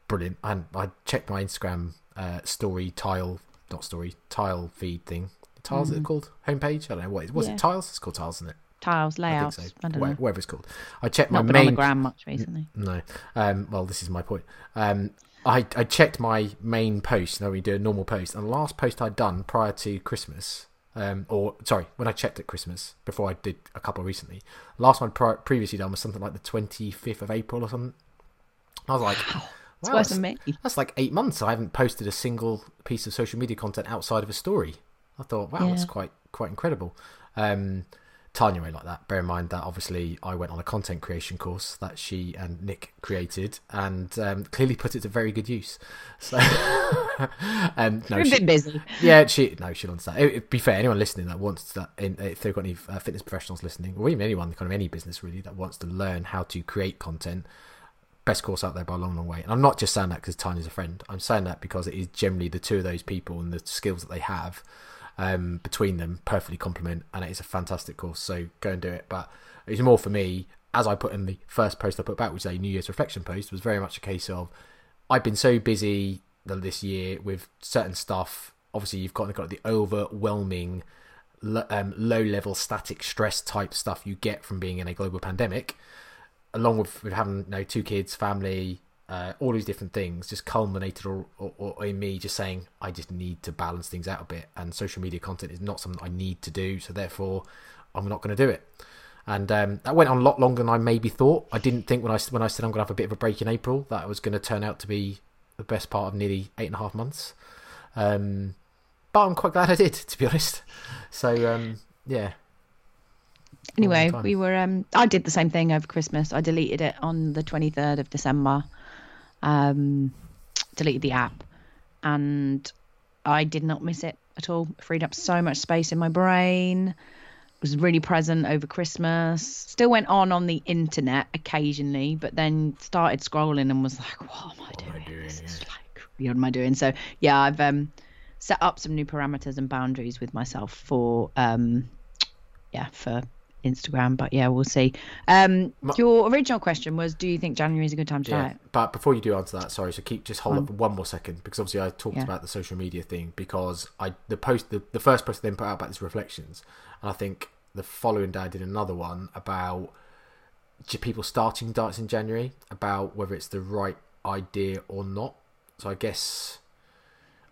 brilliant. And I checked my Instagram uh, story tile, not story tile feed thing. Tiles, mm. it called homepage. I don't know what. it Was yeah. it tiles? It's called tiles, isn't it? Tiles layouts. I, so. I don't Where, know. Whatever it's called. I checked not my main. on the gram much recently. No. Um, well, this is my point. Um, I I checked my main post. Know, we do a normal post, and the last post I'd done prior to Christmas um, or sorry, when I checked at Christmas before I did a couple recently. Last one pri- previously done was something like the twenty fifth of April or something. I was like, wow, wow that's, that's, that's, like eight months. I haven't posted a single piece of social media content outside of a story. I thought, wow, yeah. that's quite quite incredible. Um, Tanya ain't like that. Bear in mind that obviously I went on a content creation course that she and Nick created, and um, clearly put it to very good use. So, um, no, You're a bit busy. Yeah, she no, she'll understand. It, it, be fair, anyone listening that wants that, in, if they've got any uh, fitness professionals listening, or even anyone kind of any business really that wants to learn how to create content, best course out there by a long, long way. And I'm not just saying that because Tanya's a friend. I'm saying that because it is generally the two of those people and the skills that they have um, between them perfectly complement, and it is a fantastic course. So go and do it. But it's more for me, as I put in the first post I put back, which is a New Year's reflection post, was very much a case of I've been so busy this year with certain stuff. Obviously, you've got, got the overwhelming um, low level static stress type stuff you get from being in a global pandemic, along with, with having you know, two kids, family, uh, all these different things just culminated or, or, or, in me just saying I just need to balance things out a bit and social media content is not something I need to do so therefore I'm not going to do it. And um, that went on a lot longer than I maybe thought. I didn't think when I when I said I'm going to have a bit of a break in April that was going to turn out to be the best part of nearly eight and a half months. Um, but I'm quite glad I did to be honest. So um, yeah. Anyway we were um I did the same thing over Christmas. I deleted it on the 23rd of December um, deleted the app, and I did not miss it at all. freed up so much space in my brain. Was really present over Christmas. Still went on on the internet occasionally, but then started scrolling and was like, "What am I doing? Am I doing this is like, what am I doing?" So yeah, I've um, set up some new parameters and boundaries with myself for um, yeah, for Instagram. But yeah, we'll see. Um, your original question was, do you think January is a good time to Yeah, diet? but before you do answer that, sorry, so keep just hold up for one more second because obviously I talked Yeah. about the social media thing because I the post the, the first post I then put out about these reflections, and I think the following day I did another one about people starting diets in January about whether it's the right idea or not. So I guess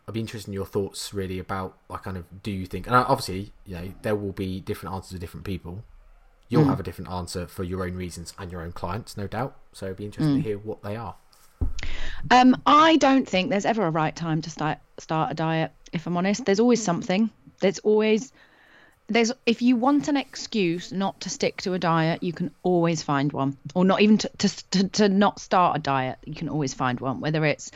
I'd be interested in your thoughts really about like kind of do you think and obviously you know there will be different answers to different people. You'll mm. have a different answer for your own reasons and your own clients, no doubt. So it'd be interesting to mm. hear what they are. Um, I don't think there's ever a right time to start start a diet. If I'm honest, there's always mm. something. There's always there's if you want an excuse not to stick to a diet, you can always find one, or not even to to to, to not start a diet. You can always find one, whether it's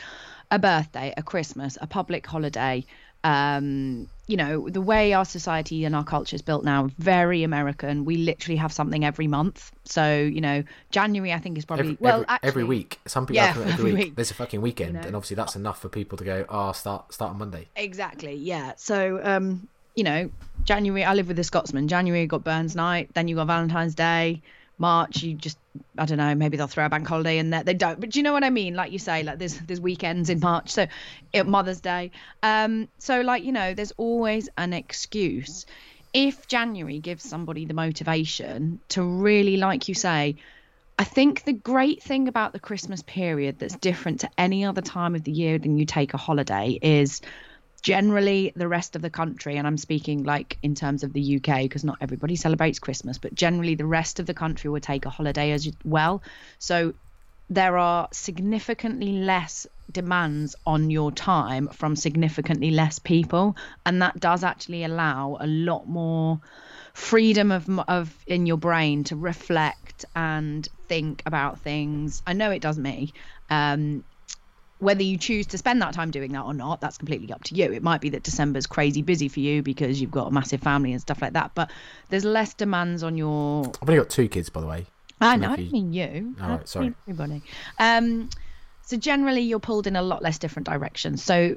a birthday, a Christmas, a public holiday. Um, you know, the way our society and our culture is built now, very American. We literally have something every month. So, you know, January I think is probably every, well every, actually, every week. Some people Yeah, have every, every week. week. There's a fucking weekend, know. and obviously that's enough for people to go. Oh, start start on Monday. Exactly. Yeah. So, um, you know, January. I live with a Scotsman. January you got Burns Night. Then you got Valentine's Day. March you just I don't know. Maybe they'll throw a bank holiday in there. They don't. But do you know what I mean? Like you say, like there's there's weekends in March. So, it, Mother's Day. Um. So like you know, there's always an excuse. If January gives somebody the motivation to really, like you say, I think the great thing about the Christmas period that's different to any other time of the year than you take a holiday is generally the rest of the country, and I'm speaking like in terms of the UK because not everybody celebrates Christmas, but generally the rest of the country will take a holiday as well. So there are significantly less demands on your time from significantly less people and that does actually allow a lot more freedom of of in your brain to reflect and think about things i know it does me um whether you choose to spend that time doing that or not that's completely up to you it might be that december's crazy busy for you because you've got a massive family and stuff like that but there's less demands on your I've only got two kids, by the way. I know, I you- mean you. All right, sorry. Everybody. Um, so generally, you're pulled in a lot less different directions. So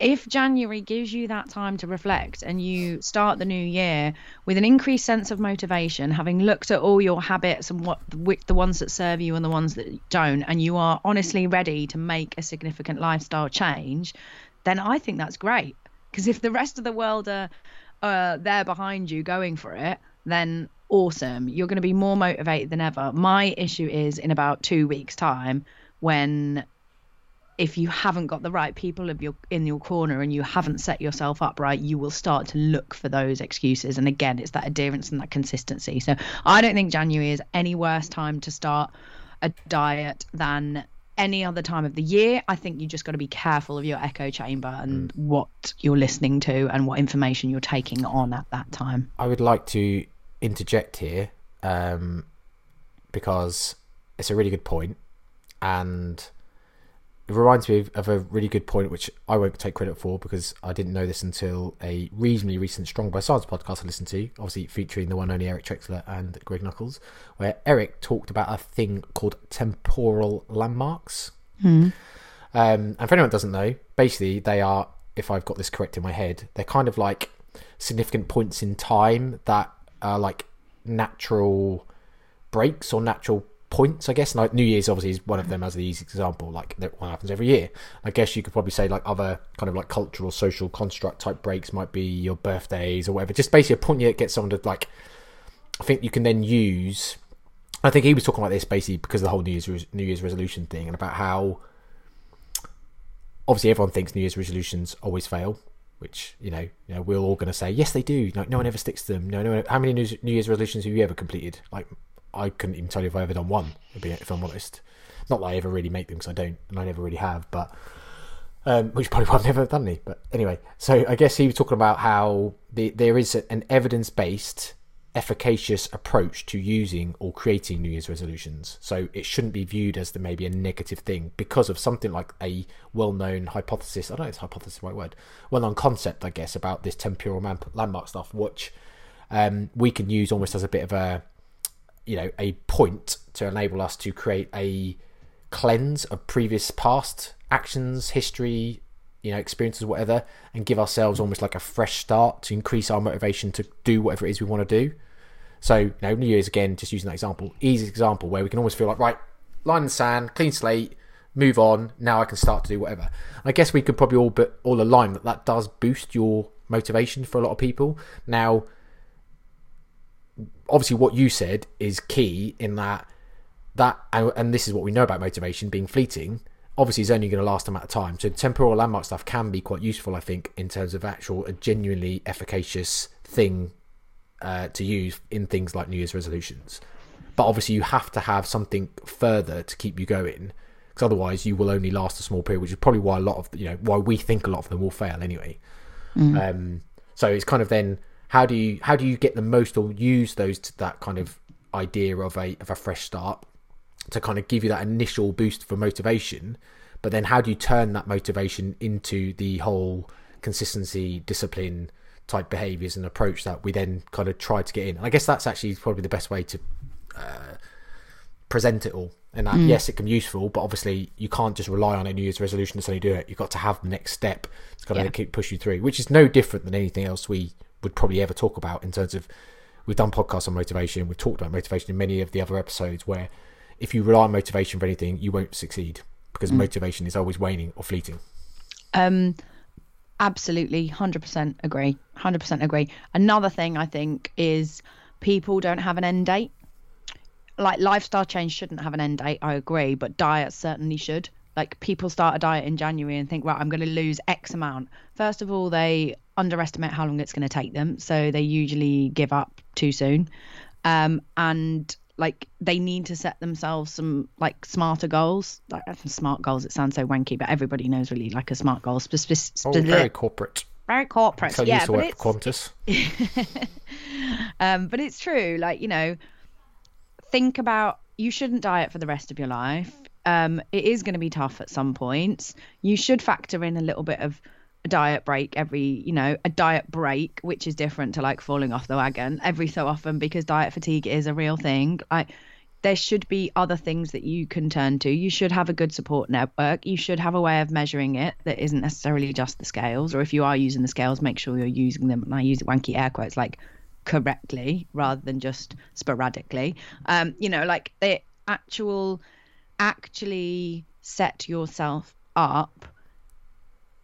if January gives you that time to reflect and you start the new year with an increased sense of motivation, having looked at all your habits and what the ones that serve you and the ones that don't, and you are honestly ready to make a significant lifestyle change, then I think that's great. Because if the rest of the world are uh, there behind you going for it, then awesome. You're going to be more motivated than ever. My issue is in about two weeks' time when if you haven't got the right people of your in your corner and you haven't set yourself up right, you will start to look for those excuses. And again, it's that adherence and that consistency. So I don't think January is any worse time to start a diet than any other time of the year. I think you just got to be careful of your echo chamber and what you're listening to and what information you're taking on at that time. I would like to interject here um, because it's a really good point, and it reminds me of, of a really good point which I won't take credit for because I didn't know this until a reasonably recent Strong by Science podcast I listened to, obviously featuring the one only Eric Trexler and Greg Nuckols, where Eric talked about a thing called temporal landmarks. Um, and for anyone that doesn't know, basically they are, if I've got this correct in my head, they're kind of like significant points in time that are like natural breaks or natural points, I guess. Like New Year's obviously is one of them as the easy example. Like that one happens every year. I guess you could probably say like other kind of like cultural, social construct type breaks might be your birthdays or whatever. Just basically a point you get someone to like. I think you can then use. I think he was talking about this basically because of the whole New Year's New Year's resolution thing and about how obviously everyone thinks New Year's resolutions always fail, which you know, you know, we're all going to say yes, they do. Like no one ever sticks to them. No, no. One, how many New New Year's resolutions have you ever completed? Like I couldn't even tell you if I ever done one. If I'm honest, not that I ever really make them because I don't, and I never really have. But um, which probably why I've never done any. But anyway, so I guess he was talking about how the, there is an evidence based efficacious approach to using or creating New Year's resolutions. So it shouldn't be viewed as the maybe a negative thing because of something like a well-known hypothesis. I don't know if it's hypothesis is the right word. Well-known concept, I guess, about this temporal landmark stuff, which um, we can use almost as a bit of a, you know, a point to enable us to create a cleanse of previous past actions, history, you know, experiences, whatever, and give ourselves almost like a fresh start to increase our motivation to do whatever it is we want to do. So, you know, New Year's again, just using that example, easy example where we can almost feel like, right, line in the sand, clean slate, move on. Now I can start to do whatever. I guess we could probably all but all align that that does boost your motivation for a lot of people. Now, obviously, what you said is key in that that and, and this is what we know about motivation being fleeting. Obviously, it's only going to last a amount of time. So temporal landmark stuff can be quite useful, I think, in terms of actual a genuinely efficacious thing uh, to use in things like New Year's resolutions. But obviously, you have to have something further to keep you going, because otherwise, you will only last a small period. Which is probably why a lot of you know why we think a lot of them will fail anyway. Mm. Um, so it's kind of then how do you how do you get the most or use those to that kind of idea of a of a fresh start to kind of give you that initial boost for motivation, but then how do you turn that motivation into the whole consistency, discipline type behaviors and approach that we then kind of try to get in? And I guess that's actually probably the best way to uh, present it all. And that, mm. yes, it can be useful, but obviously you can't just rely on a New Year's resolution to suddenly do it. You've got to have the next step. To yeah. keep push you through, which is no different than anything else we would probably ever talk about in terms of we've done podcasts on motivation. We've talked about motivation in many of the other episodes where if you rely on motivation for anything, you won't succeed because mm. motivation is always waning or fleeting. Um, absolutely, hundred percent agree. Hundred percent agree. Another thing I think is people don't have an end date. Like lifestyle change shouldn't have an end date. I agree, but diet certainly should. Like people start a diet in January and think, right, I'm going to lose X amount. First of all, they underestimate how long it's going to take them, so they usually give up too soon. Um, and like they need to set themselves some like smarter goals. Like smart goals it sounds so wanky but everybody knows really like a smart goal. Spe- spe- oh, very corporate. very corporate yeah but it's Qantas. Um but it's true like you know think about you shouldn't diet for the rest of your life um it is going to be tough at some points. You should factor in a little bit of a diet break every you know a diet break which is different to like falling off the wagon every so often because diet fatigue is a real thing. Like there should be other things that you can turn to. You should have a good support network. You should have a way of measuring it that isn't necessarily just the scales or if you are using the scales make sure you're using them and i use wanky air quotes like correctly rather than just sporadically. Um you know like the actual actually set yourself up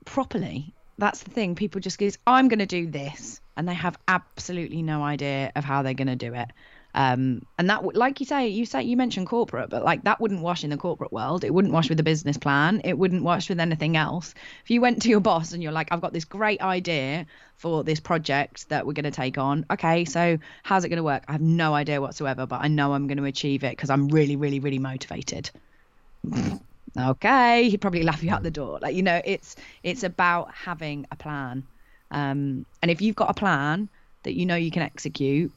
properly. That's the thing. People just goes, I'm going to do this, and they have absolutely no idea of how they're going to do it. Um, and that, like you say, you say you mentioned corporate, but like that wouldn't wash in the corporate world. It wouldn't wash with a business plan. It wouldn't wash with anything else. If you went to your boss and you're like, I've got this great idea for this project that we're going to take on. Okay, so how's it going to work? I have no idea whatsoever, but I know I'm going to achieve it because I'm really, really, really motivated okay he'd probably laugh you out the door like you know it's it's about having a plan um, and if you've got a plan that you know you can execute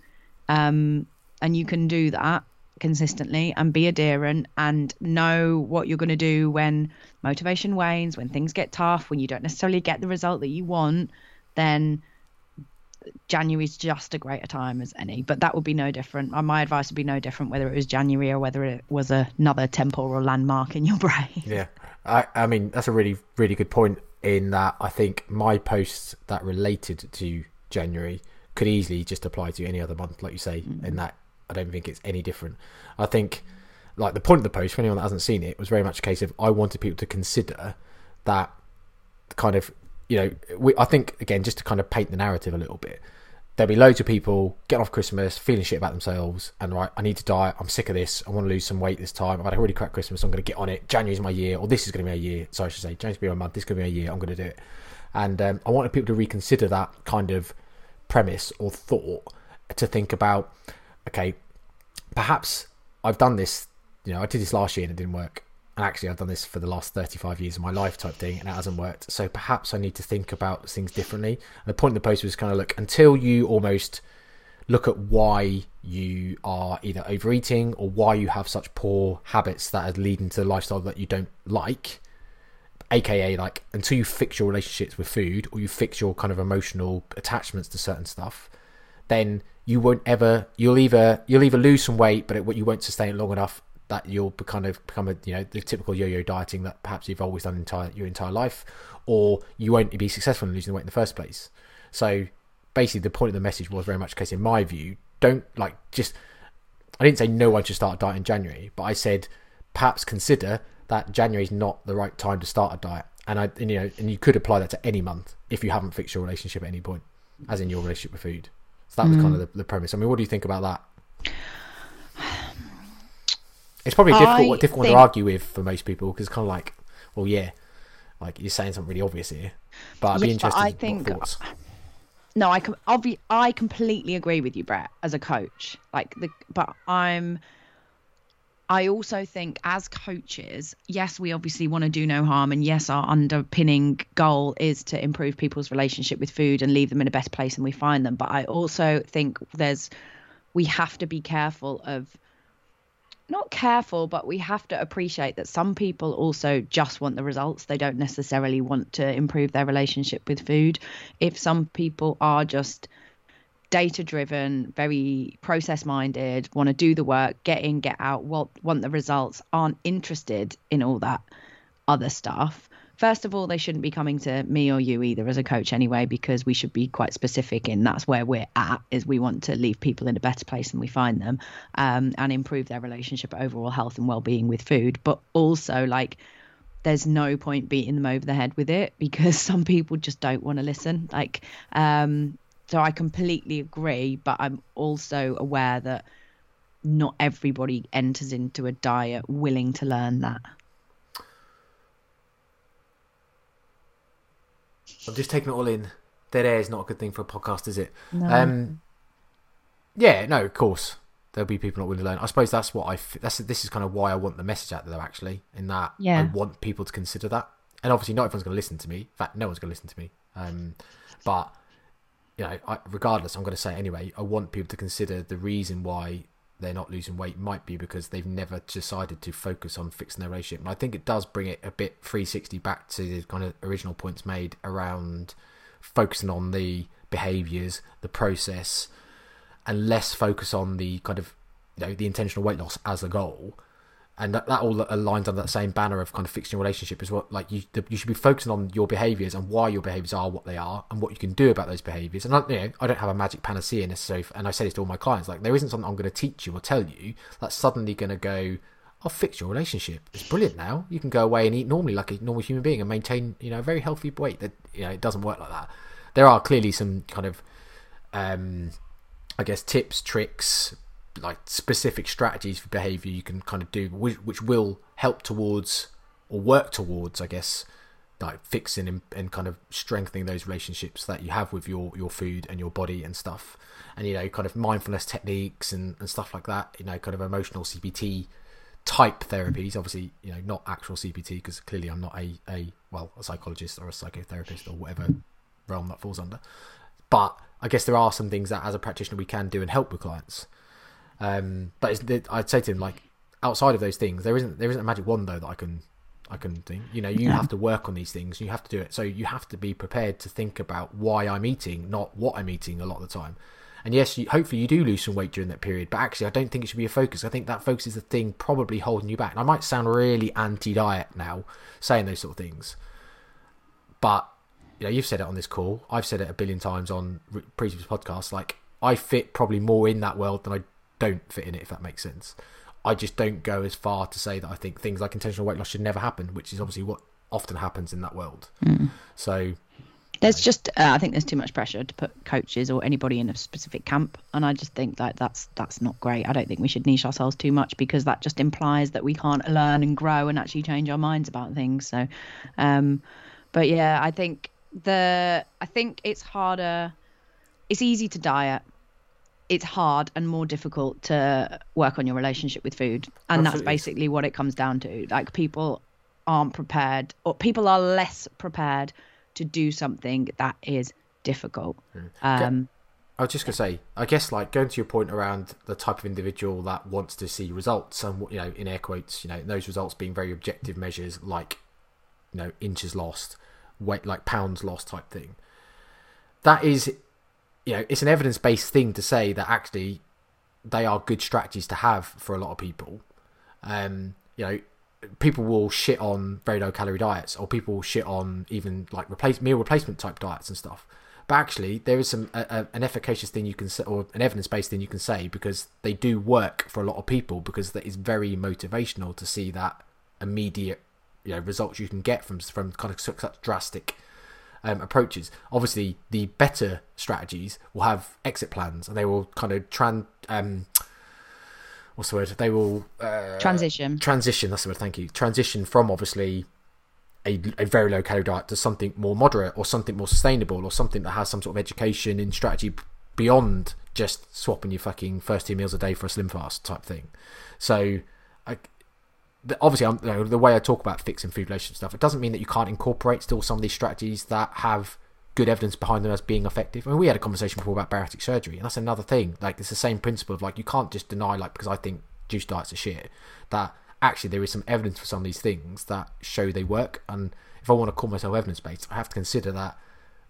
um, and you can do that consistently and be adherent and know what you're going to do when motivation wanes when things get tough when you don't necessarily get the result that you want then January's just a greater time as any, but that would be no different. My advice would be no different whether it was January or whether it was another temporal landmark in your brain. Yeah, I, I mean that's a really really good point. In that, I think my posts that related to January could easily just apply to any other month, like you say. Mm-hmm. In that, I don't think it's any different. I think, like the point of the post for anyone that hasn't seen it was very much a case of I wanted people to consider that kind of you know, we, I think again, just to kind of paint the narrative a little bit, there'll be loads of people getting off Christmas, feeling shit about themselves, and right, I need to diet. I'm sick of this. I want to lose some weight this time. I've had a really crap Christmas. So I'm going to get on it. January's my year, or this is going to be a year. So I should say, January's be my month. This is going to be a year. I'm going to do it. And um, I wanted people to reconsider that kind of premise or thought to think about, okay, perhaps I've done this. You know, I did this last year and it didn't work and actually I've done this for the last 35 years of my life type thing and it hasn't worked. So perhaps I need to think about things differently. And the point of the post was kind of look until you almost look at why you are either overeating or why you have such poor habits that are leading to the lifestyle that you don't like. AKA like until you fix your relationships with food or you fix your kind of emotional attachments to certain stuff, then you won't ever you'll either you'll either lose some weight but it, you won't sustain it long enough that you'll kind of become a you know the typical yo-yo dieting that perhaps you've always done entire your entire life, or you won't be successful in losing weight in the first place. So basically, the point of the message was very much case in my view don't like just. I didn't say no one should start a diet in January, but I said perhaps consider that January is not the right time to start a diet, and I and, you know and you could apply that to any month if you haven't fixed your relationship at any point, as in your relationship with food. So that was kind of mm. the, the premise. I mean, what do you think about that? It's probably a difficult, I difficult one to argue with for most people because it's kind of like, well, yeah, like you're saying something really obvious here, but I'd be interested. I think- thoughts. No, I com- obvi- I completely agree with you, Brett, as a coach. Like the, but I'm. I also think as coaches, yes, we obviously want to do no harm, and yes, our underpinning goal is to improve people's relationship with food and leave them in a better place than we find them. But I also think there's, we have to be careful of not careful, but we have to appreciate that some people also just want the results. They don't necessarily want to improve their relationship with food. If some people are just data driven, very process minded, want to do the work, get in, get out, want, want the results, aren't interested in all that other stuff. First of all, they shouldn't be coming to me or you either as a coach anyway, because we should be quite specific in that's where we're at. Is we want to leave people in a better place than we find them, um, and improve their relationship, overall health and well-being with food. But also, like, there's no point beating them over the head with it because some people just don't want to listen. Like, um, so I completely agree, but I'm also aware that not everybody enters into a diet willing to learn that. I'm just taking it all in. Dead air is not a good thing for a podcast, is it? No. Um, yeah, no, of course there'll be people not willing to learn. I suppose that's what I. f- That's this is kind of why I want the message out there. Actually, in that yeah. I want people to consider that. And obviously, not everyone's going to listen to me. In fact, no one's going to listen to me. Um, but you know, I, regardless, I'm going to say anyway. I want people to consider the reason why they're not losing weight might be because they've never decided to focus on fixing their relationship. And I think it does bring it a bit 360 back to the kind of original points made around focusing on the behaviors, the process, and less focus on the kind of you know the intentional weight loss as a goal. And that, that all aligns under that same banner of kind of fixing your relationship is what like you you should be focusing on your behaviors and why your behaviors are what they are and what you can do about those behaviors. And I, you know I don't have a magic panacea necessarily, and I say this to all my clients like there isn't something I'm going to teach you or tell you that's suddenly going to go. I'll fix your relationship. It's brilliant now. You can go away and eat normally like a normal human being and maintain, you know, a very healthy weight. That you know, it doesn't work like that. There are clearly some kind of um, I guess tips, tricks, like specific strategies for behavior you can kind of do, which, which will help towards or work towards, I guess, like fixing and, and kind of strengthening those relationships that you have with your your food and your body and stuff, and you know, kind of mindfulness techniques and, and stuff like that. You know, kind of emotional CBT type therapies. Obviously, you know, not actual CBT because clearly I'm not a a well a psychologist or a psychotherapist or whatever realm that falls under. But I guess there are some things that, as a practitioner, we can do and help with clients. Um, but it's, I'd say to him, like outside of those things, there isn't there isn't a magic wand though that I can I can think. You know, you Yeah. have to work on these things. You have to do it. So you have to be prepared to think about why I'm eating, not what I'm eating a lot of the time. And yes, you, hopefully you do lose some weight during that period. But actually, I don't think it should be a focus. I think that focus is the thing probably holding you back. And I might sound really anti-diet now, saying those sort of things. But you know, you've said it on this call. I've said it a billion times on previous podcasts. Like I fit probably more in that world than I don't fit in it. If that makes sense. I just don't go as far to say that I think things like intentional weight loss should never happen, which is obviously what often happens in that world. So There's just, uh, I think there's too much pressure to put coaches or anybody in a specific camp, and I just think that that's that's not great. I don't think we should niche ourselves too much because that just implies that we can't learn and grow and actually change our minds about things. So, um, but yeah, I think the I think it's harder. It's easy to diet. It's hard and more difficult to work on your relationship with food, and that's basically what it comes down to. Like people aren't prepared, or people are less prepared to do something that is difficult. Um, I was just gonna say, I guess like going to your point around the type of individual that wants to see results, and you know, in air quotes, you know, those results being very objective measures like, you know, inches lost, weight like pounds lost type thing. That is, you know, it's an evidence based thing to say that actually they are good strategies to have for a lot of people. Um, you know, people will shit on very low calorie diets, or people will shit on even like replace meal replacement type diets and stuff. But actually, there is some a, a, an efficacious thing you can say, or an evidence based thing you can say, because they do work for a lot of people. Because that is very motivational to see that immediate, you know, results you can get from from kind of such drastic um, approaches. Obviously, the better strategies will have exit plans, and they will kind of tran um, what's the word? They will uh, transition. Transition. That's the word. Thank you. Transition from obviously a, a very low calorie diet to something more moderate or something more sustainable or something that has some sort of education in strategy beyond just swapping your fucking first two meals a day for a slim fast type thing. So, I, obviously, I'm, you know, the way I talk about fixing food relationship stuff, it doesn't mean that you can't incorporate still some of these strategies that have good evidence behind them as being effective. I mean, we had a conversation before about bariatric surgery, and that's another thing. Like, it's the same principle of like you can't just deny like because I think juice diets are shit that actually there is some evidence for some of these things that show they work. And if I want to call myself evidence based, I have to consider that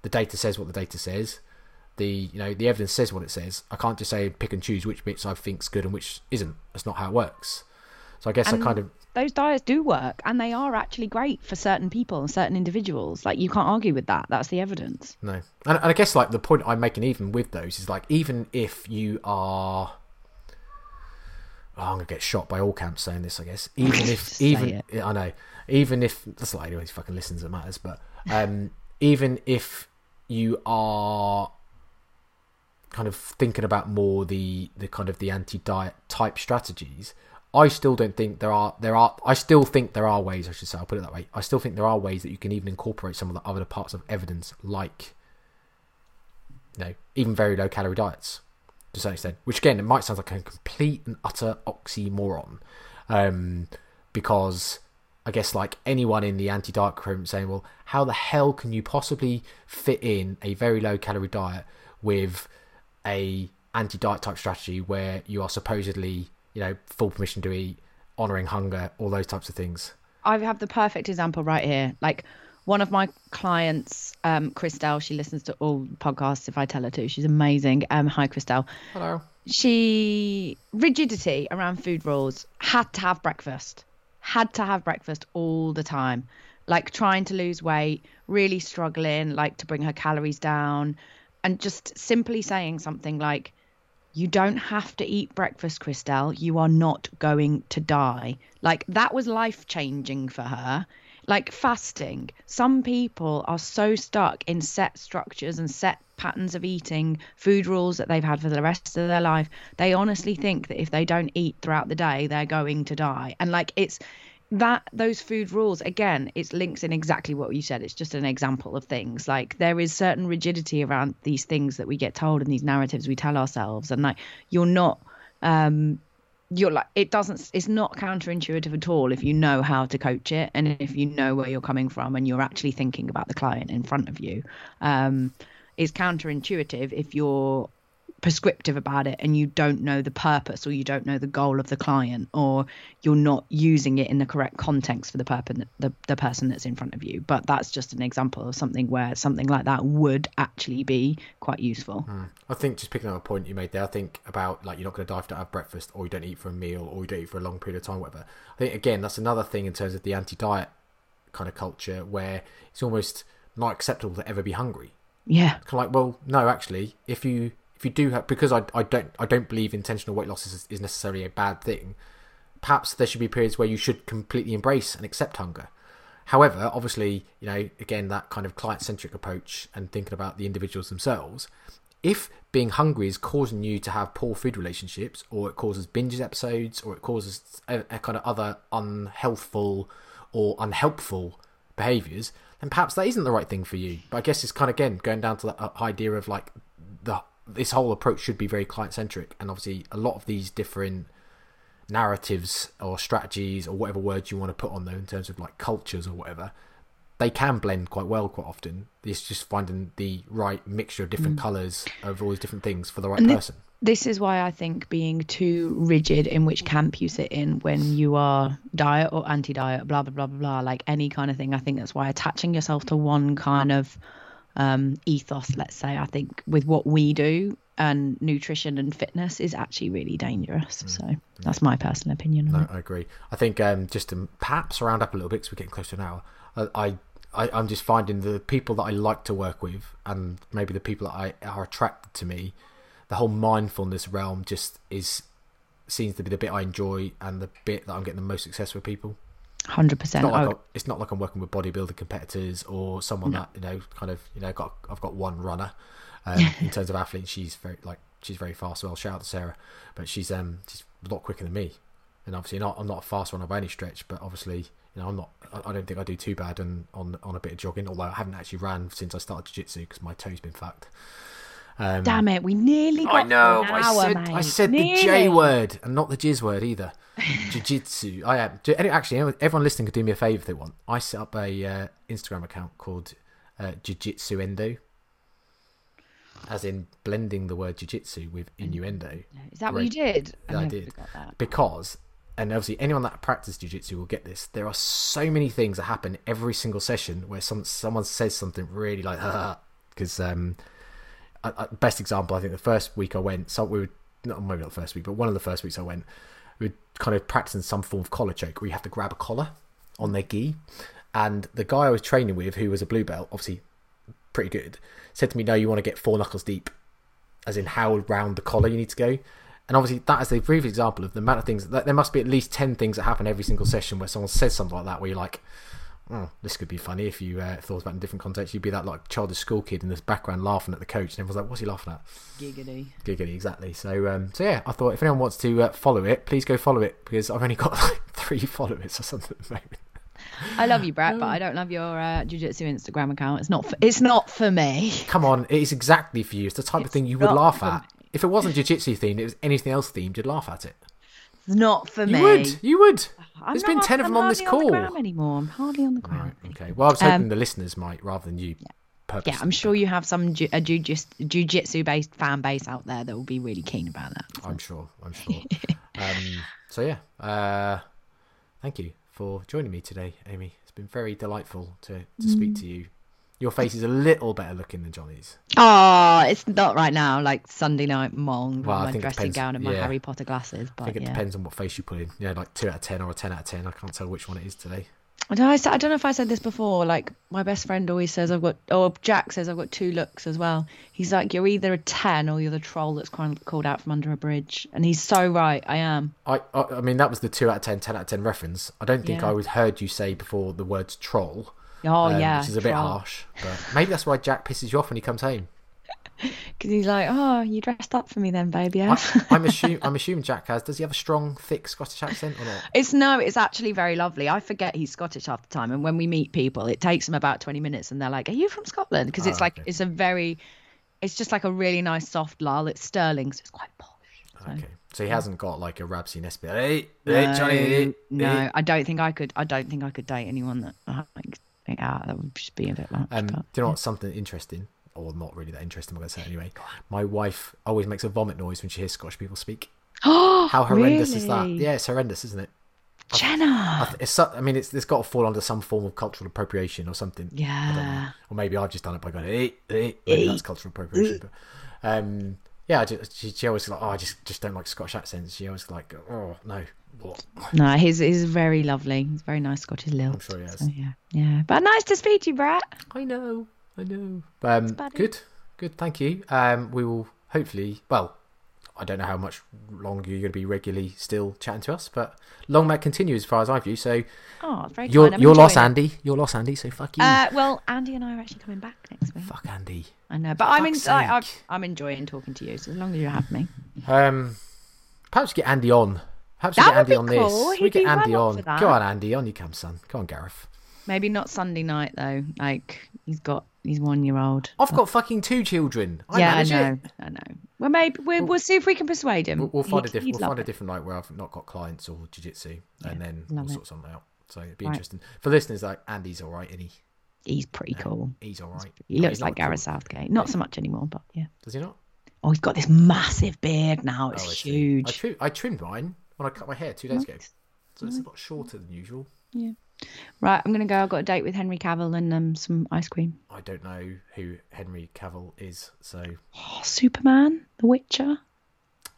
the data says what the data says. The you know the evidence says what it says. I can't just say pick and choose which bits I think's good and which isn't. That's not how it works. So I guess and I kind of those diets do work and they are actually great for certain people and certain individuals. Like you can't argue with that. That's the evidence. No, and, and I guess like the point I'm making even with those is like even if you are oh, I'm gonna get shot by all camps saying this, I guess. Even if, even. I know, even if that's like anyone who fucking listens that matters, but um, even if you are kind of thinking about more the the kind of the anti-diet type strategies, I still don't think there are there are I still think there are ways I should say I'll put it that way. I still think there are ways that you can even incorporate some of the other parts of evidence, like you know, even very low calorie diets to some extent. Which again, it might sound like a complete and utter oxymoron, um, because I guess like anyone in the anti-diet room saying, well, how the hell can you possibly fit in a very low calorie diet with a anti-diet type strategy where you are supposedly, you know, full permission to eat, honoring hunger, all those types of things? I have the perfect example right here. Like one of my clients, um, Christelle, she listens to all podcasts if I tell her to. She's amazing. Um, hi, Christelle. Hello. She rigidity around food rules. Had to have breakfast. Had to have breakfast all the time. Like trying to lose weight, really struggling, like to bring her calories down, and just simply saying something like, "You don't have to eat breakfast, Christelle. You are not going to die." Like that was life changing for her like fasting some people are so stuck in set structures and set patterns of eating food rules that they've had for the rest of their life they honestly think that if they don't eat throughout the day they're going to die and like it's that those food rules again it's links in exactly what you said. It's just an example of things. Like there is certain rigidity around these things that we get told and these narratives we tell ourselves. And like you're not um you're like it doesn't it's not counterintuitive at all if you know how to coach it and if you know where you're coming from and you're actually thinking about the client in front of you. Um it's counterintuitive if you're prescriptive about it and you don't know the purpose or you don't know the goal of the client or you're not using it in the correct context for the purpose the, the person that's in front of you. But that's just an example of something where something like that would actually be quite useful. Mm. i think just picking up a point you made there i think about like you're not going to die if you don't have breakfast or you don't eat for a meal or you don't eat for a long period of time whatever. I think again that's another thing in terms of the anti-diet kind of culture where it's almost not acceptable to ever be hungry. Yeah. Kind of like well no actually if you if you do have because I, I don't I don't believe intentional weight loss is, is necessarily a bad thing. Perhaps there should be periods where you should completely embrace and accept hunger. However, obviously, you know, again that kind of client centric approach and thinking about the individuals themselves. If being hungry is causing you to have poor food relationships, or it causes binges episodes, or it causes a, a kind of other unhealthful or unhelpful behaviors, then perhaps that isn't the right thing for you. But I guess it's kind of again going down to that uh, idea of like the this whole approach should be very client centric, and obviously a lot of these different narratives or strategies or whatever words you want to put on them in terms of like cultures or whatever they can blend quite well quite often it's just finding the right mixture of different mm. colors of all these different things for the right and person this is why i think being too rigid in which camp you sit in when you are diet or anti-diet blah blah blah blah blah like any kind of thing i think that's why attaching yourself to one kind of um, ethos, let's say, I think with what we do and nutrition and fitness is actually really dangerous. Mm. So that's my personal opinion. No, I agree. I think um, just to perhaps round up a little bit because we're getting close to an hour. I, I I, I'm just finding the people that I like to work with, and maybe the people that I are attracted to me, the whole mindfulness realm just is seems to be the bit I enjoy and the bit that I'm getting the most success with people. Hundred It's percent. like it's not like I'm working with bodybuilder competitors or someone that you know kind of you know got I've got one runner um, in terms of athlete. She's very like she's very fast. Well, shout out to Sarah, but she's um she's a lot quicker than me, and obviously not I'm not a fast runner by any stretch, but obviously you know I'm not I I don't think I do too bad on on, on a bit of jogging. Although I haven't actually ran since I started jiu jitsu because my toe's been fucked. Um, Damn it, we nearly got I know. an I hour, said mate. I said the J word and not the jizz word either. Jiu-jitsu. I am. Any- Actually, everyone listening could do me a favor if they want. I set up a uh, Instagram account called uh, Jiu-Jitsu Endo, as in blending the word jiu-jitsu with innuendo. Is that what you did? Yeah, I did. Because, and obviously anyone that practices jiu-jitsu will get this. There are so many things that happen every single session where some someone says something really like because um, I, I, best example I think the first week I went, so we were not maybe not the first week, but one of the first weeks I went, we were kind of practicing some form of collar choke where you have to grab a collar on their gi, and the guy I was training with, who was a blue belt, obviously pretty good, said to me, "No, you want to get four knuckles deep." as in how round the collar you need to go. And obviously, that is a brief example of the amount of things that there must be at least 10 things that happen every single session where someone says something like that, where you're like, oh, this could be funny if you uh, thought about it in different contexts. You'd be that like childish school kid in this background laughing at the coach, and everyone's like, what's he laughing at? Giggity. Giggity, exactly. So, um, so yeah, I thought if anyone wants to uh, follow it, please go follow it because I've only got like three followers or something at the moment. I love you, Brett, but I don't love your uh, jiu-jitsu Instagram account. It's not. For, it's not for me. Come on, it is exactly for you. It's the type of thing you would laugh at. If it wasn't jiu-jitsu themed, it was anything else themed, you'd laugh at it. It's not for You me. You would, you would. I'm There's been 10 of I'm them on this call. the gram anymore. I'm hardly on the ground. Right, okay. Well, I was hoping Um, the listeners might rather than you. Purposely. Yeah, I'm sure you have some ju- a jiu-jitsu based fan base out there that will be really keen about that. I'm sure. I'm sure. um, so yeah, uh, thank you for joining me today, Amy. It's been very delightful to, to speak Mm. to you. Your face is a little better looking than Johnny's. Oh, it's not right now. Like Sunday night mong, Well, I my dressing depends- gown and my yeah. Harry Potter glasses. I But think it yeah, depends on what face you put in. Yeah, like two out of ten or a ten out of ten. I can't tell which one it is today. I don't, know, I I don't know if I said this before. Like my best friend always says, I've got, or Jack says I've got two looks as well. He's like, you're either a ten or you're the troll that's called called out from under a bridge, and he's so right. I am. I, I, I mean, that was the two out of 10, 10 out of ten reference. I don't think Yeah. I would heard you say before the words troll. Oh um, yeah, which is a bit troll. harsh, but maybe that's why Jack pisses you off when he comes home. Because he's like, oh, you dressed up for me then, baby. I, I'm assuming I'm assuming Jack has. Does he have a strong, thick Scottish accent or not? It's no, it's actually very lovely. I forget he's Scottish half the time, and when we meet people, it takes them about twenty minutes, and they're like, "Are you from Scotland?" Because it's Ah, like okay. it's a very, it's just like a really nice soft lull. It's Stirling, so it's quite posh. So, Okay, so he hasn't got like a Rab C. Nesbitt. Hey, hey, Johnny. no, hey, no, hey. I don't think I could. I don't think I could date anyone that like. Think, ah, that would just be a bit much. Um, do you know what's something interesting, or not really that interesting? I'm going to say anyway. My wife always makes a vomit noise when she hears Scottish people speak. Oh, How horrendous is that? Yeah, it's horrendous, isn't it? I Jenna. th- It's. so- I mean, it's. It's got to fall under some form of cultural appropriation or something. I. Yeah. Or maybe I've just done it by going, hey, hey. Maybe that's cultural appropriation. But, um, yeah, I just, she, she always like, oh, I just, just don't like Scottish accents. She always like, oh no, what? No, he's he's very lovely. He's very nice Scottish lilt. I'm sure he has. So, yeah, yeah. But nice to speak to you, Brett. I know, I know. Um, good, good. Thank you. Um, we will hopefully. Well, I don't know how much longer you're going to be regularly still chatting to us, but long may continue as far as I view. So Oh, it's very you're you're lost, it. Andy. You're lost, Andy. So fuck you. Uh, well, Andy and I are actually coming back next week. fuck Andy. I know, but I'm in, I, I'm, enjoying talking to you. So as long as you have me, Um, perhaps get Andy on. Perhaps we get would Andy be on cool. this. He'd We get be well Andy on. for. Go on, Andy. On you come, son. Go on, Gareth. maybe not Sunday night though. Like he's got he's one year old. I've got fucking two children. I yeah, I know, it. I know. Well, maybe we'll, we'll see if we can persuade him. We'll, we'll find He'd- a different. We'll love find a different night where I've not got clients or jiu-jitsu, and then love we'll it. sort something out. So it'd be Right. interesting for listeners. Like Andy's all right, and he He's pretty cool. he's all right. He looks like not cool. Gareth Southgate. Not so much anymore, but yeah. Does he not? Oh, he's got this massive beard now. It's Oh, I huge. I, trim, I trimmed mine when I cut my hair two days ago, Nice. so it's a lot shorter than usual. Yeah. Right, I'm gonna go. I've got a date with Henry Cavill and um some ice cream. I don't know who Henry Cavill is, so Oh, Superman, The Witcher.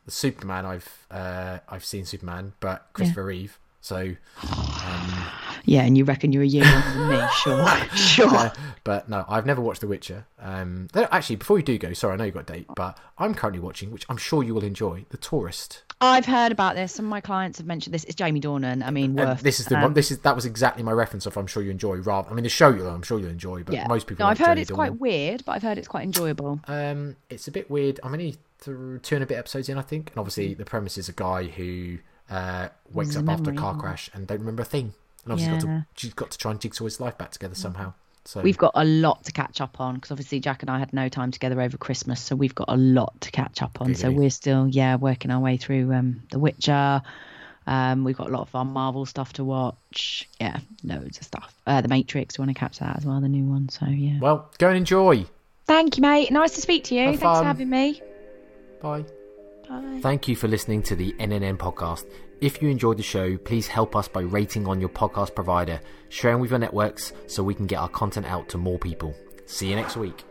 the Superman I've uh, I've seen Superman, but Christopher Reeve. So Um, Yeah, and you reckon you're a year younger than me? Sure, sure. uh, but no, I've never watched The Witcher. Um, actually, before you do go, sorry, I know you've got a date, but I'm currently watching, which I'm sure you will enjoy, The Tourist. I've heard about this. Some of my clients have mentioned this. It's Jamie Dornan. I mean, worth. this is the um, one. This is that was exactly my reference of. I'm sure you enjoy. Rather, I mean, the show you, I'm sure you'll enjoy, but yeah. most people. No, I've heard Jamie it's Dornan. quite weird, but I've heard it's quite enjoyable. Um, it's a bit weird. I'm only through two and a bit episodes in, I think. And obviously, the premise is a guy who uh, wakes up after a car crash and don't remember a thing. And obviously, got to, she's got to try and jigsaw his life back together somehow. So We've got a lot to catch up on because obviously Jack and I had no time together over Christmas, so we've got a lot to catch up on. So we're still, yeah, working our way through um, The Witcher. Um, we've got a lot of our Marvel stuff to watch. Yeah, loads of stuff. Uh, the Matrix, we want to catch that as well, the new one. So yeah. well, go and enjoy. Thank you, mate. Nice to speak to you. Have Thanks fun. for having me. Bye. Bye. Thank you for listening to the NNN podcast. If you enjoyed the show, please help us by rating on your podcast provider, sharing with your networks so we can get our content out to more people. See you next week.